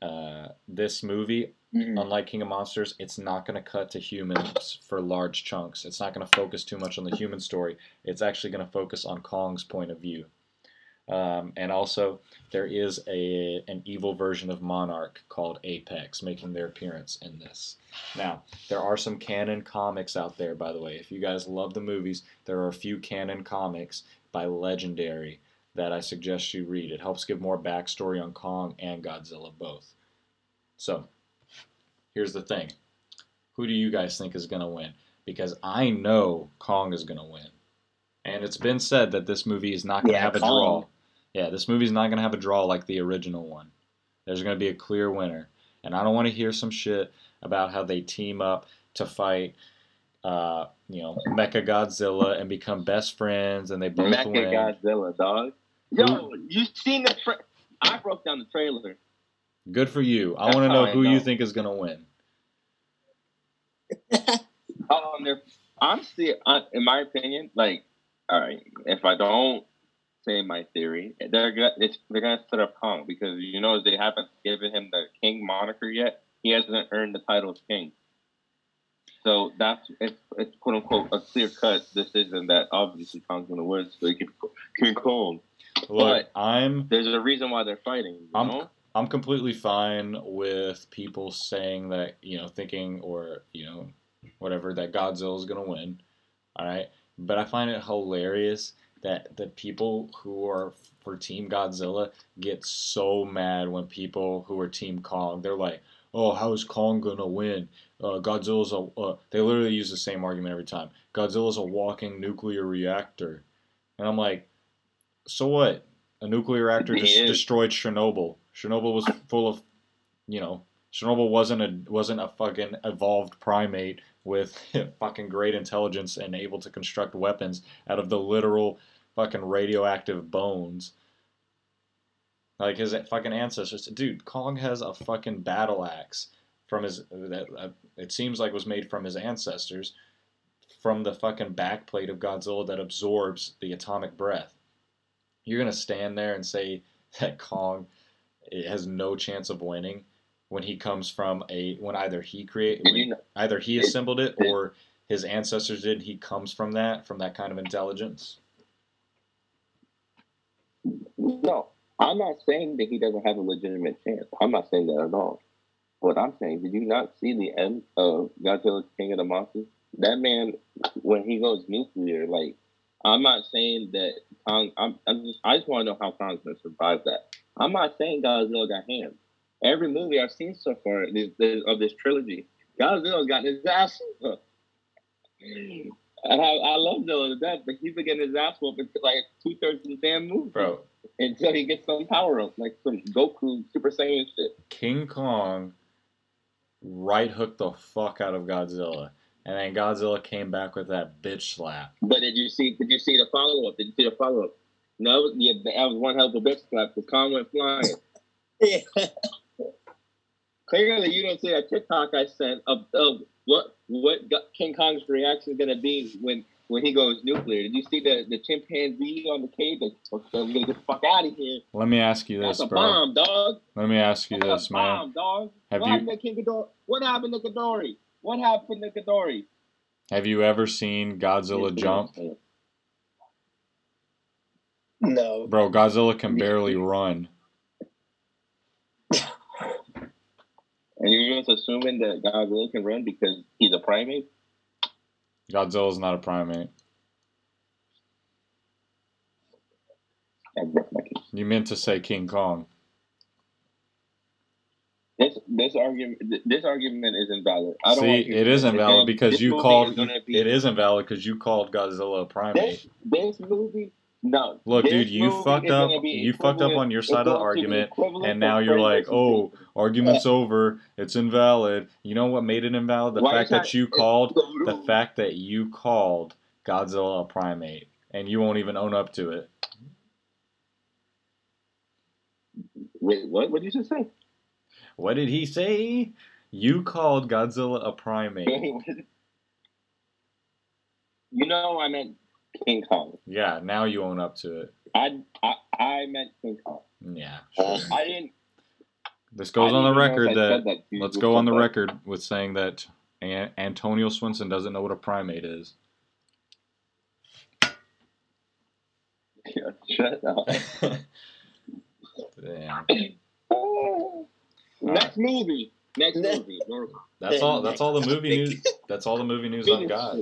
Uh, this movie Mhm. unlike King of Monsters, it's not going to cut to humans for large chunks. It's not going to focus too much on the human story. It's actually going to focus on Kong's point of view. Um, and also, there is a an evil version of Monarch called Apex making their appearance in this. Now, there are some canon comics out there, by the way. If you guys love the movies, there are a few canon comics by Legendary that I suggest you read. It helps give more backstory on Kong and Godzilla both. So, here's the thing. Who do you guys think is going to win? Because I know Kong is going to win. And it's been said that this movie is not going to Yeah, have a Kong. draw. Yeah, this movie's not going to have a draw like the original one. There's going to be a clear winner. And I don't want to hear some shit about how they team up to fight, uh, you know, Mecha Godzilla and become best friends and they both Mecha win. Godzilla, dog. Yo, you seen the? Tra- I broke down the trailer. Good for you. I want to know who you think is going to win. Um, honestly, uh, in my opinion, like, all right, if I don't say my theory, they're gonna it's, they're gonna set up Kong because you know they haven't given him the king moniker yet. He hasn't earned the title of king. So that's it's, it's quote unquote a clear cut decision that obviously Kong's gonna win, so he can King Kong. Look, I'm There's a reason why they're fighting. You I'm- know? I'm completely fine with people saying that, you know, thinking or, you know, whatever that Godzilla's going to win. All right? But I find it hilarious that the people who are for Team Godzilla get so mad when people who are Team Kong, they're like, "Oh, how is Kong going to win? Uh, Godzilla's a uh, they literally use the same argument every time. Godzilla's a walking nuclear reactor." And I'm like, "So what? A nuclear reactor just destroyed Chernobyl. Chernobyl was full of, you know, Chernobyl wasn't a wasn't a fucking evolved primate with fucking great intelligence and able to construct weapons out of the literal fucking radioactive bones. Like his fucking ancestors, dude. Kong has a fucking battle axe from his that uh, it seems like was made from his ancestors, from the fucking backplate of Godzilla that absorbs the atomic breath. You're gonna stand there and say that Kong it has no chance of winning when he comes from a when either he create you know? either he assembled it- or his ancestors did. He comes from that from that kind of intelligence. No, I'm not saying that he doesn't have a legitimate chance. I'm not saying that at all. What I'm saying, did you not see the end of Godzilla King of the Monsters? That man, when he goes nuclear, like, I'm not saying that Kong. I'm, I'm just. I just want to know how Kong's gonna survive that. I'm not saying Godzilla got hands. Every movie I've seen so far this, this, of this trilogy, Godzilla's got his ass. Whooped. And I, I love Zilla to death, but he's been getting his ass whooped until like two thirds of the damn movie Bro, until he gets some power up, like some Goku Super Saiyan shit. King Kong right hooked the fuck out of Godzilla. And then Godzilla came back with that bitch slap. But did you see? Did you see the follow up? Did you see the follow up? No, yeah, that was one hell of a bitch slap because Kong went flying. Yeah. Clearly, you didn't see that TikTok I sent of, of what what King Kong's reaction is gonna be when when he goes nuclear. Did you see the the chimpanzee on the cave? Like, "Okay, I'm gonna get the fuck out of here. Let me ask you That's this, a bro. bomb, dog. Let me ask you That's this, a man. bomb, dog. Have what you happened to King Ghidorah? What happened to Ghidorah? What happened to Ghidorah? have you ever seen Godzilla jump? No. Bro, Godzilla can barely run. And you're just assuming that Godzilla can run because he's a primate? Godzilla's not a primate. That's my case. You meant to say King Kong. This this argument this argument is invalid. I don't See, it is invalid because you called is be- it is invalid because you called Godzilla a primate. this this movie. No, Look, dude, you fucked up. You fucked up on your side of the going to be argument, and now you're like, "Oh, argument's over. It's invalid." You know what made it invalid? The Why fact that you called the fact that you called Godzilla a primate, and you won't even own up to it. Wait, what? What did you just say? What did he say? You called Godzilla a primate. you know, I meant King Kong. Yeah, now you own up to it. I I, I meant King Kong. Yeah. Uh, sure. I didn't. This goes on the didn't even know record that that. Let's go on the that. record with saying that An- Antonio Swinson doesn't know what a primate is. Yeah, shut up. Damn. Next movie. Next movie. That's all. That's all the movie news. That's all the movie news I've got.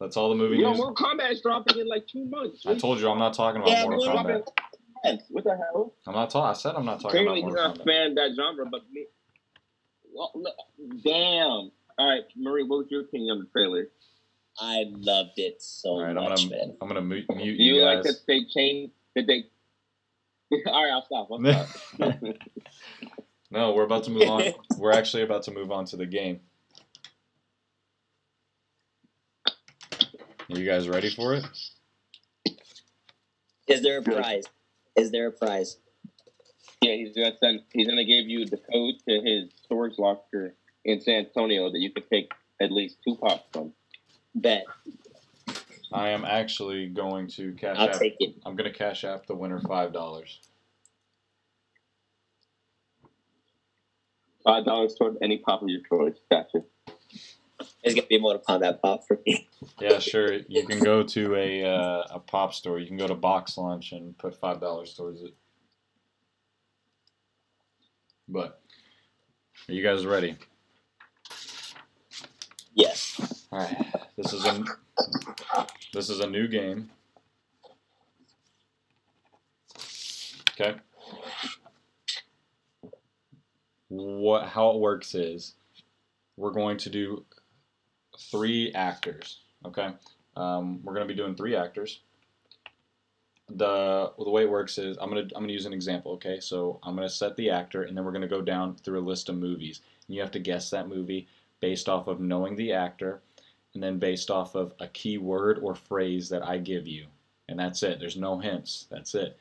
That's all the movie Yo, news. Mortal Kombat is dropping in like two months. I told you I'm not talking about Yeah, Mortal Mortal Kombat. Kombat. What the hell? I'm not talking. I said I'm not talking Clearly, about he's Mortal not a Kombat. fan of that genre, but me. Well, look, damn. All right, Marie, what was your opinion on the trailer? I loved it so All right, I'm much, gonna man. I'm gonna mute, mute Do you, you like that they changed? Did they? All right, I'll stop. I'll stop. no, we're about to move on. We're actually about to move on to the game. Are you guys ready for it? Is there a prize? Is there a prize? yeah, he's gonna send. He's gonna give you the code to his storage locker in San Antonio that you can take at least two pops from. Bet. I am actually going to cash I'll app. take it. I'm gonna cash app the winner five dollars. Five dollars toward any pop of your choice. Gotcha. It's gonna be more to Mortal that pop for me. Yeah, sure. You can go to a uh, a pop store. You can go to Box Lunch and put five dollars towards it. But are you guys ready? Yes. All right. This is a this is a new game. Okay. What how it works is we're going to do three actors. Okay. Um, we're going to be doing three actors. The the way it works is I'm gonna I'm gonna use an example. Okay, so I'm gonna set the actor, and then we're gonna go down through a list of movies. And you have to guess that movie based off of knowing the actor, and then based off of a key word or phrase that I give you. And that's it. There's no hints. That's it.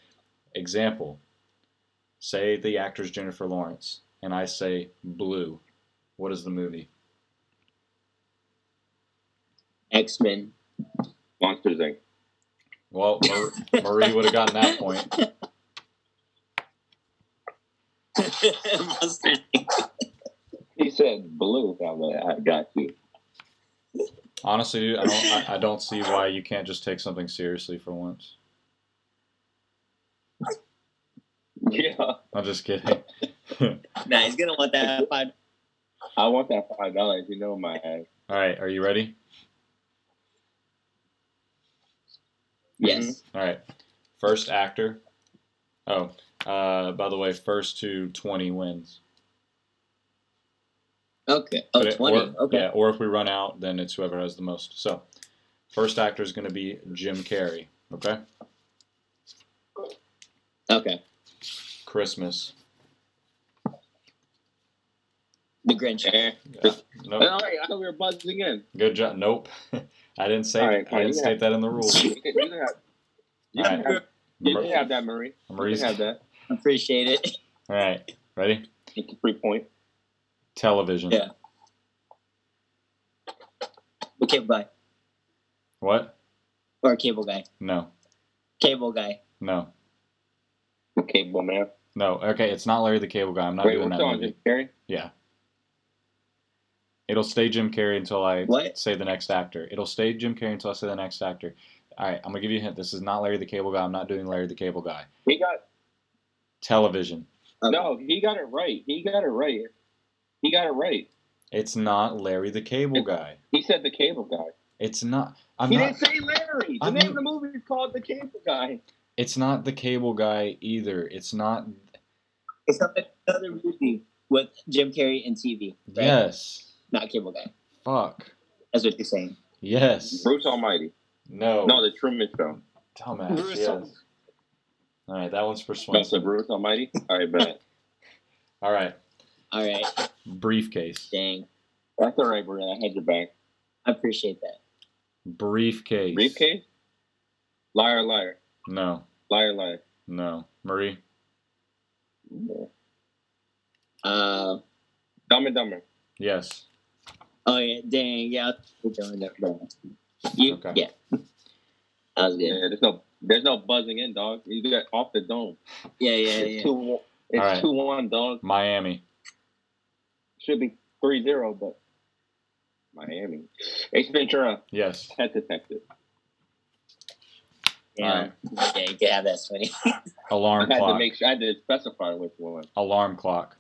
Example Say the actor's Jennifer Lawrence, and I say blue. What is the movie? X Men. Monsters Inc. Well, Mar- Marie would have gotten that point. He said blue. I'm like, I got you. Honestly, dude, I don't. I, I don't see why you can't just take something seriously for once. Yeah, I'm just kidding. nah, he's gonna want that five. I want that five dollars. You know my ass. All right, are you ready? Yes. All right. First actor. Oh, uh, by the way, first to 20 wins. Okay. Oh, it- 20. Or, okay. Yeah, or if we run out, then it's whoever has the most. So, first actor is going to be Jim Carrey. Okay. Okay. Christmas. The Grinch. Yeah. Nope. right, I thought we were buzzing again. Good job. Nope. I didn't say. Right, I didn't state have- that in the rules. You can, you can have, you All can have, you can have that, Marie. You can have that. Appreciate it. All right. Ready? It's a free point. Television. Yeah. The cable guy. What? Or cable guy. No. Cable guy. No. Cable man. No. Okay, it's not Larry the Cable Guy. I'm not Wait, doing that on movie. Carrey? Yeah. It'll stay Jim Carrey until I What? say the next actor. It'll stay Jim Carrey until I say the next actor. All right, I'm gonna give you a hint. This is not Larry the Cable Guy. I'm not doing Larry the Cable Guy. He got Television. Okay. no. He got it right. He got it right. He got it right. It's not Larry the Cable Guy. He said the cable guy. It's not. I'm he not. didn't say Larry. The I'm- name of the movie is called The Cable Guy. It's not the Cable Guy either. It's not. It's not another movie with Jim Carrey and TV. Right? Yes. Not cable guy. Fuck. That's what you're saying. Yes. Bruce Almighty. No. No, the Truman Show. Dumbass. Bruce Yes. Al- All right, that one's for That's the Bruce Almighty. All right, bet. All right, All right. briefcase. Dang. That's all right, Maria. I had your back. I appreciate that. Briefcase. Briefcase. Liar, liar, No. liar, liar. No. Marie. Uh, Dumb and Dumber. Yes. Oh yeah, dang, yeah. We're doing that. bro. You, Okay. yeah. That was good. Yeah, there's no, there's no buzzing in, dog. You got off the dome. Yeah, yeah, It's yeah. two, it's All right. two one, dog. Miami. Should be three zero, but Miami. Ace Ventura, Yes. Pet Detective. Yeah, yeah, you can have that, Smitty. Alarm I had to clock. make sure I had to specify which one. Alarm clock.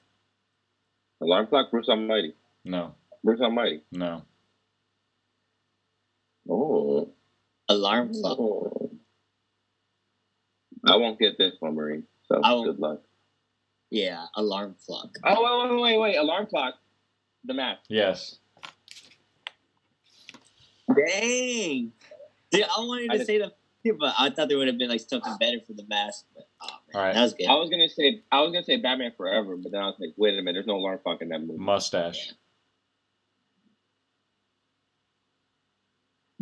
Alarm clock, Bruce Almighty. No. Bruce Almighty. No. Oh. Alarm clock. oh. I won't get this one, Marie. So I won't. good luck. Yeah, alarm clock. Oh wait, wait, wait, wait! Alarm clock. The mask. Yes. Dang. Dude, I wanted to did- say the but I thought there would have been like something better for the mask. But oh man, All right. that was good. I was gonna say I was gonna say Batman Forever, but then I was like, wait a minute, there's no alarm clock in that movie. Mustache.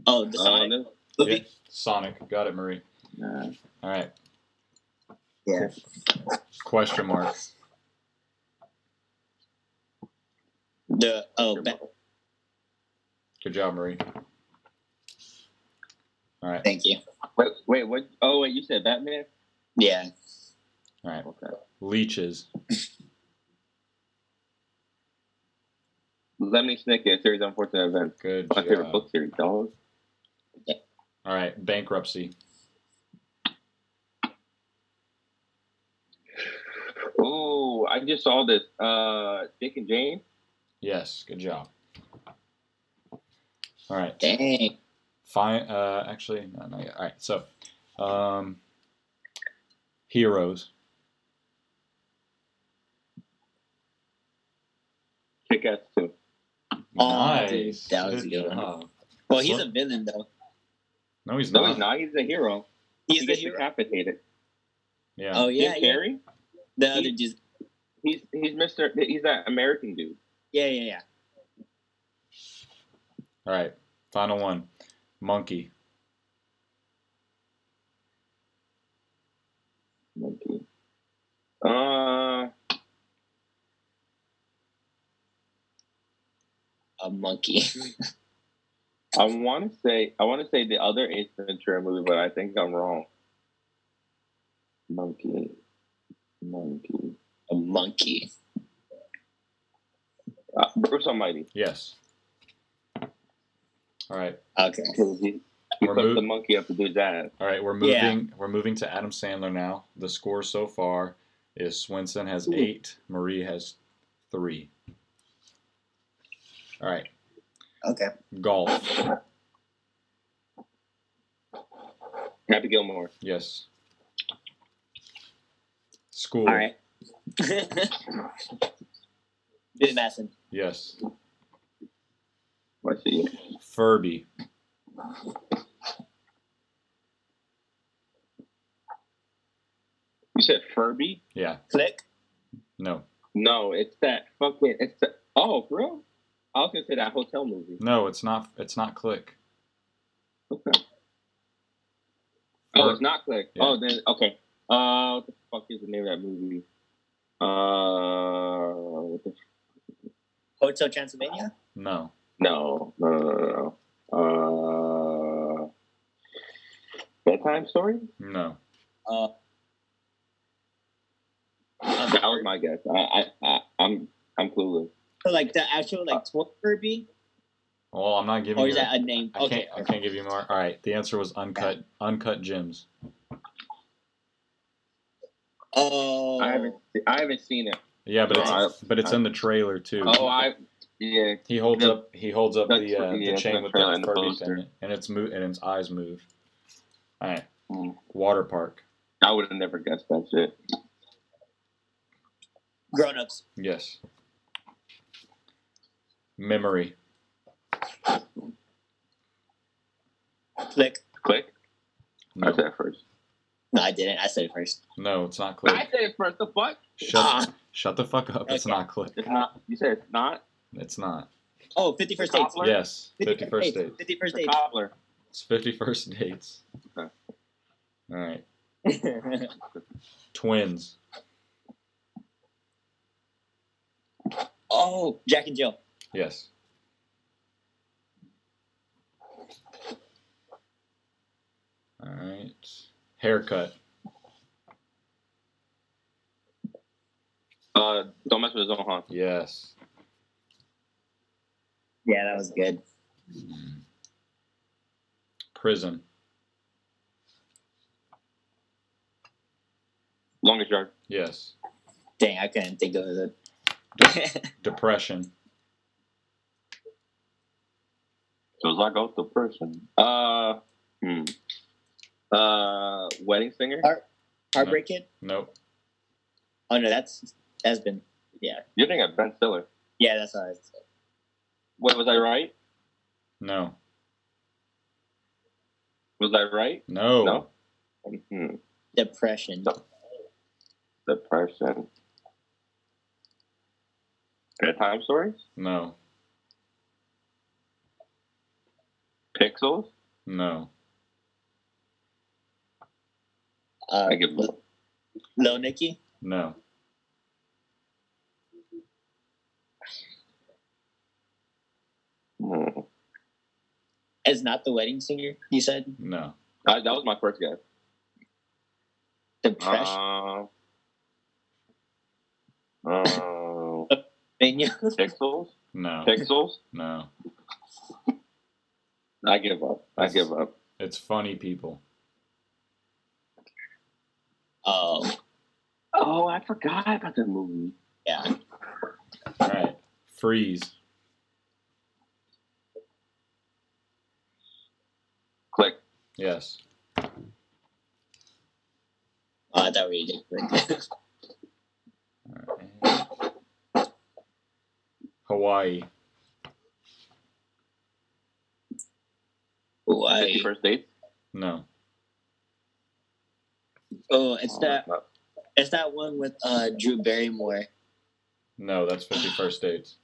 Oh, the Uh, Sonic this- movie. Yeah. Sonic. Got it, Marie. nah. All right. Yeah. Question mark. The oh, ba- Good job, Marie. All right. thank you. Wait, wait, what? Oh, wait, you said Batman? Yeah. All right. Okay. Leeches. Lemony Snicket, series of unfortunate events. Good My favorite book series, dog. All right. Bankruptcy. Oh, I just saw this. Uh, Dick and Jane. Yes. Good job. All right. Dang. Fine. Uh, actually, no, not yet. All right. So, um, heroes. Kick Ass too. Oh, dude, nice. that was Good good job. Well, he's a villain though. No, he's No, not. he's not. He's a hero. He's he the gets hero. decapitated. Yeah. Oh yeah, Jim yeah. Carrey. The other He- just He's he's Mister. He's that American dude. yeah, yeah, yeah. All right. Final one. Monkey. Monkey. Uh, A monkey. I want to say I want to say the other Ace Ventura movie, but I think I'm wrong. Monkey. Monkey. a monkey. Uh, Bruce Almighty. Yes. All right. Okay. He, he We're puts the monkey up to do that. All right. We're Yeah. moving. We're moving to Adam Sandler now. The score so far is Swinson has eight. Marie has three. All right. Okay. Golf. Happy Gilmore. Yes. School. All right. Billy Madison. Yes. What's he? Furby. You said Furby? Yeah. Click. No. No, it's that fucking. It's the, oh, for real? I was gonna say that hotel movie. No. It's not. It's not Click. Okay. Oh, it's not Click. Yeah. Oh, then okay. Uh, what the fuck is the name of that movie? Uh, what the Hotel Transylvania. No. No, no, no, no, no. Uh, bedtime story. No. Uh, That was my guess. I, I, I I'm, I'm clueless. So like the actual like twelve Furby, Well, I'm not giving or you. is that a name? I Okay. can't. I can't give you more. All right. The answer was uncut. Uncut gems. Oh. I haven't, I haven't seen it. Yeah, but No, it's but it's in the trailer too. Oh, I, yeah. He holds The- up. He holds up the uh, yeah, the chain with the and the Furby thing, and its move and its eyes move. All right. Hmm. Water park. I would have never guessed that shit. Grown ups. Yes. Memory. Click. Click. I said it first. No, I didn't. I said it first. No, it's not click. I said it first. The fuck? Shut. Ah. Shut the fuck up. It's not click. It's not. You said it's not. It's not. Oh, 50 first dates. Cobbler? Yes. Fifty first dates. 50 first The dates. cobbler. It's fifty first dates. Okay. All right. Twins. oh, Jack and Jill. Yes. All right. Haircut. Uh, don't mess with his own, huh? Yes. Yeah, that was good. Prison. Longest yard. Yes. Dang, I couldn't think of it. Depression. Feels like out the person. Uh, hmm. Uh, wedding singer. Heart- Heartbreak Kid. Nope. Oh no, that's that's been yeah You're thinking of Ben Stiller. yeah that's what I said. Wait, was I right? No. Was I right? No. No. Hmm. Depression. No. Depression. Bedtime stories. No. Pixels. No. Uh, I give up. Lil Nicky. No. Hmm. Is not the wedding singer. You said No. I, that was my first guess. depression. Uh, uh, pixels. No. Pixels. No. I give up. I give up. It's funny people. Oh Oh, I forgot about that movie. yeah. All right. Freeze. Click. Yes. Oh, I thought we did. All right. Hawaii. Why? Fifty first dates. No. Oh, it's that not- it's that one with uh Drew Barrymore. No, that's 51st dates.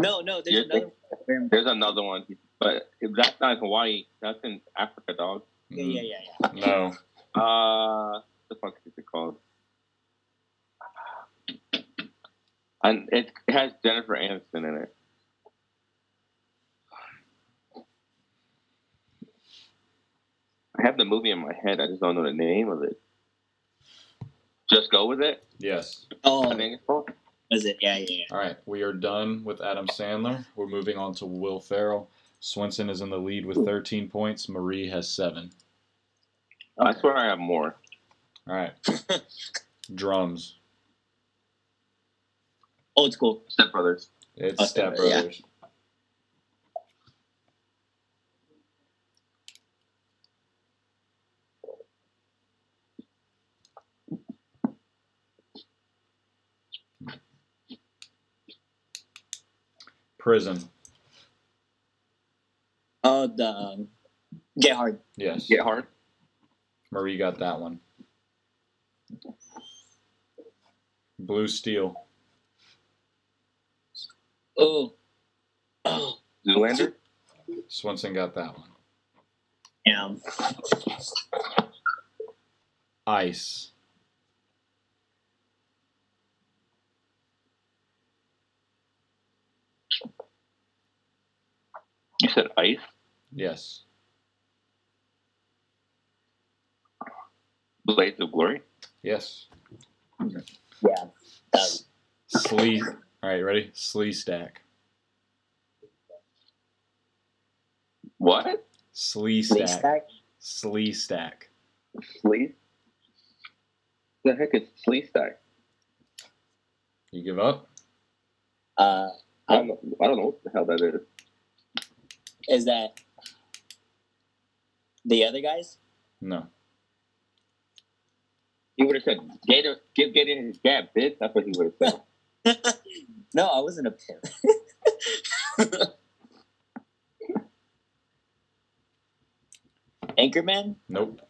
No, no, there's You're another. one. There's another one, but if that's not in Hawaii. That's in Africa, dog. Yeah, yeah, yeah, yeah. No. Uh, the fuck is it called? And it has Jennifer Aniston in it. I have the movie in my head. I just don't know the name of it. Just go with it. Yes. Oh, I think it's called. was it? Yeah, yeah, yeah. All right. We are done with Adam Sandler. We're moving on to Will Ferrell. Swenson is in the lead with 13 points. Marie has seven. I swear I have more. All right. Drums. Old school. Step Brothers. It's Oh, Step yeah. Prison. Oh, the um, Get Hard. Yes. Get hard. Marie got that one. Blue Steel. Oh, oh, Zoolander. Swenson got that one. yeah. Ice. You said Ice. Yes. Blades of Glory. Yes. Yeah. Um, Slee. All right, ready? Sleestak. What? Sleestak. stack. Sleestak. Sleeve. The heck is Sleeve Stack? You give up? Uh, I don't know. I don't know what the hell that is. Is that the other guys? No. He would have said, "Gator, give Gator his gap, bitch." That's what he would have said. no, I wasn't a pimp. Anchorman? Nope.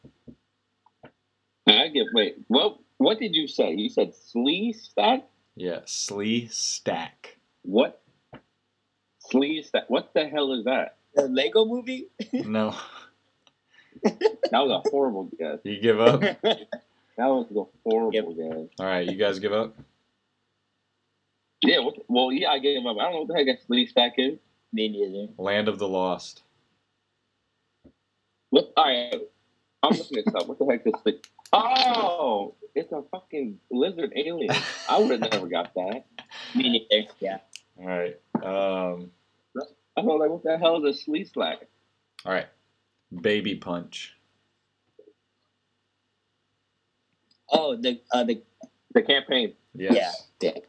I give. Wait, what? What did you say? You said Sleeve Stack. Yeah, Sleestak. What? Sleeve Stack. What the hell is that? The Lego movie? No. That was a horrible guess. You give up? That was a horrible guess. All right, you guys give up? Yeah. Well, yeah, I gave up. I don't know what the heck a Sleeve Stack is. Me neither. Land of the Lost. What? All right. I'm looking this up. What the heck is this? Oh, it's a fucking lizard alien. I would have never got that. Me neither. Yeah. All right. Um, I was like, what the hell is a Sleestak? all right. Baby Punch. Oh, the uh, the The campaign. Yes. yeah. Dick.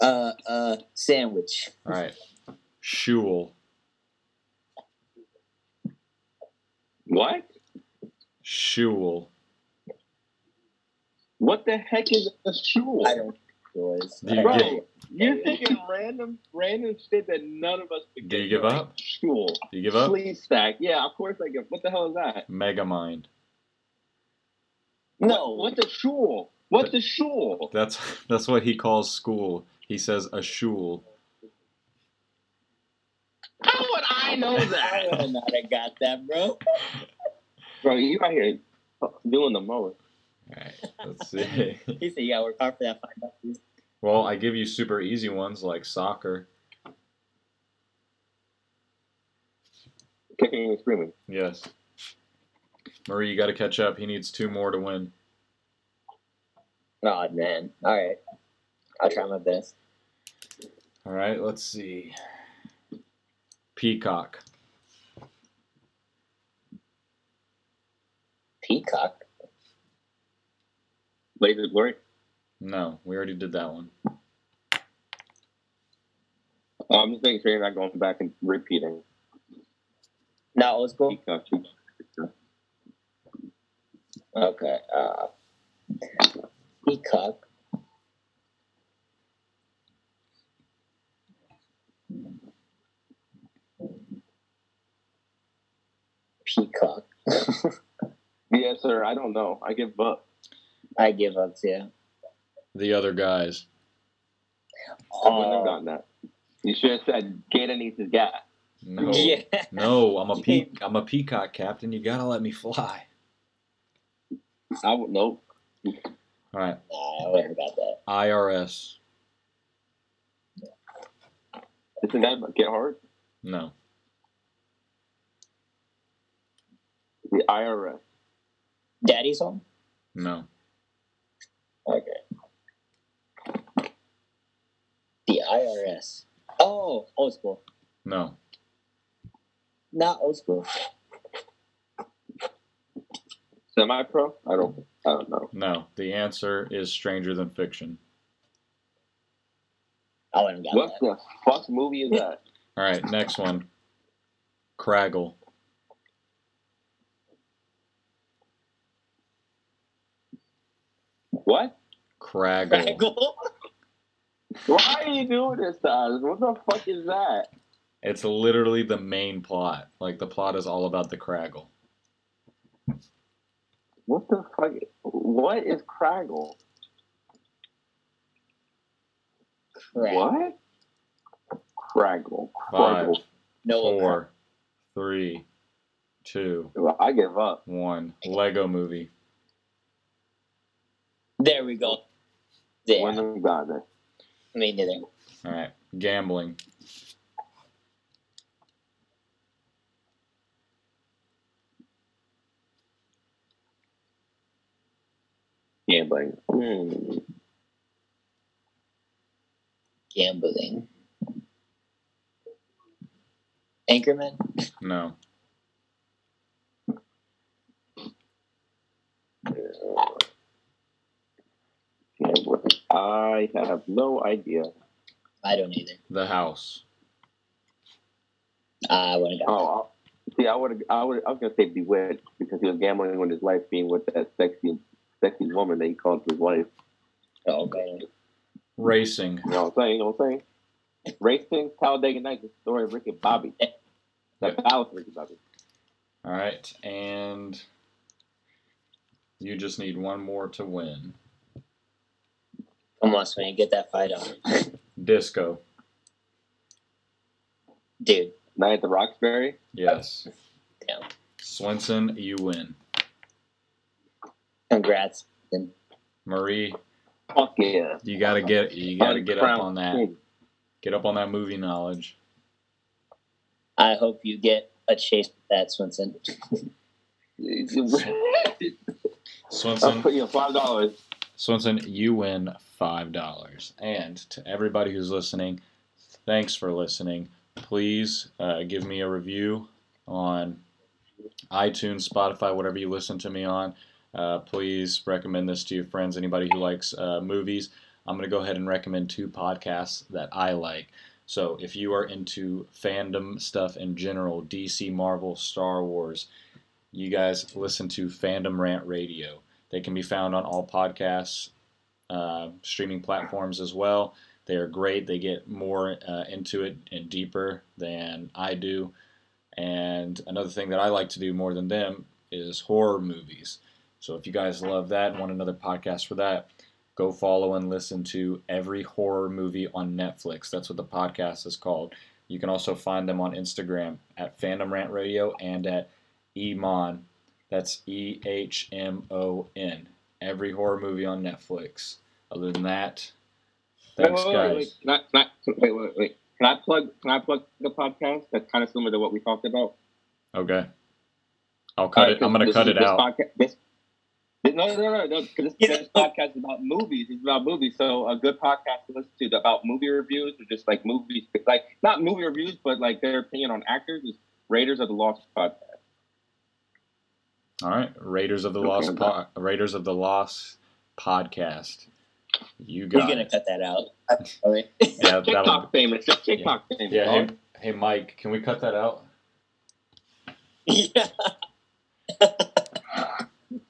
Uh, uh, sandwich. All right. Shul. What? Shul. What the heck is a shul? I don't know boys. Do you Bro, get- you're thinking random, random shit that none of us. could Do you give up? Shul. Do you give up? Sleestak. Yeah, of course I give. What the hell is that? Megamind. No. What, what's a shul? What's a shul? That's that's what he calls school. He says a shul. How would I know that? I that? would not have got that, bro. Bro, you out here doing the most. Alright, let's see. He said you gotta work hard for that five bucks. well, I give you super easy ones like soccer. Kicking and screaming. Yes. Marie, you got to catch up. He needs two more to win. Oh man. Alright. I'll try my best. All right, let's see. Peacock. Peacock. Blades of Glory. No, we already did that one. Oh, I'm just making sure you're not going back and repeating. Not old school? Peacock, Peacock. Okay. Uh Peacock. Peacock. Yes, sir. I don't know. I give up. I give up too. The other guys. I wouldn't have Oh, gotten that. You should have said Gator needs his gas. No. yeah. No, I'm a peak. I'm a peacock captain. You gotta let me fly. I would nope. All right, Nah, I wouldn't have got that. IRS. Isn't that get hard? No, The IRS. Daddy's home? no, Okay. The IRS. Oh, old school. no. Not old school. Semi pro? I don't I don't know. No, the answer is Stranger Than Fiction. I wouldn't have got What that. the fuck movie is that? All right, next one. Kragle. What? Kragle. Kragle? Why are you doing this to us? What the fuck is that? It's literally the main plot. Like the plot is all about the Kragle. What the fuck? What is Kragle? Crag- What? Kragle. Five, Kragle. No. four, three, two, Well, I give up. one. Lego Movie. There we go. There. When them got there. Me neither. All right, gambling. Gambling. Hmm. Gambling. Anchorman? No. Gambling. I have no idea. I don't either. The House. I wouldn't got Oh, I'll- see, I would, I would, I was gonna say Bewitched because he was gambling with his life being with that sexy, sexy woman that he called his wife. Oh, okay. Racing. You know what I'm saying? You know what I'm saying? Racing, Talladega Nights, the story of Ricky Bobby. That ballad Ricky Bobby. All right, and you just need one more to win. Come on, Swing. Get that fight on. Disco. Dude. Night at the Roxbury. Yes. Damn. Swenson, you win. Congrats. Marie, Fuck yeah. you gotta get you gotta get up on that. Get up on that movie knowledge. I hope you get a chase with that, Swinson. I'll put you five dollars. Swenson, you win five dollars. And to everybody who's listening, thanks for listening. Please uh, give me a review on iTunes, Spotify, whatever you listen to me on. Uh, please recommend this to your friends. Anybody who likes uh, movies, I'm going to go ahead and recommend two podcasts that I like. So if you are into fandom stuff in general, DC, Marvel, Star Wars, you guys listen to Fandom Rant Radio. They can be found on all podcasts, uh, streaming platforms as well. They are great. They get more uh, into it and deeper than I do. And another thing that I like to do more than them is horror movies. So if you guys love that and want another podcast for that, go follow and listen to every horror movie on Netflix. That's what the podcast is called. You can also find them on Instagram at Fandom Rant Radio and at Ehmon. That's E H M O N. Every horror movie on Netflix. Other than that, thanks, wait, wait, guys. wait, Can I, can wait, wait, wait. Can I plug? Can I plug the podcast? That's kind of similar to what we talked about. Okay. I'll cut it. I'm gonna This cut is- it this out. Podcast, this, this, no, no, no, no. Because this, this podcast is about movies. It's about movies. So a good podcast to listen to about movie reviews or just like movies, like not movie reviews, but like their opinion on actors is Raiders of the Lost podcast. All right. Raiders of the Okay, Lost po- Raiders of the Lost podcast. You We're gonna it. cut that out. Sorry. Yeah, that'll, TikTok famous. Just TikTok famous. yeah. Hey, hey, Mike, can we cut that out? yeah.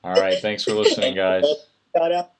All right. Thanks for listening, guys. Shout out.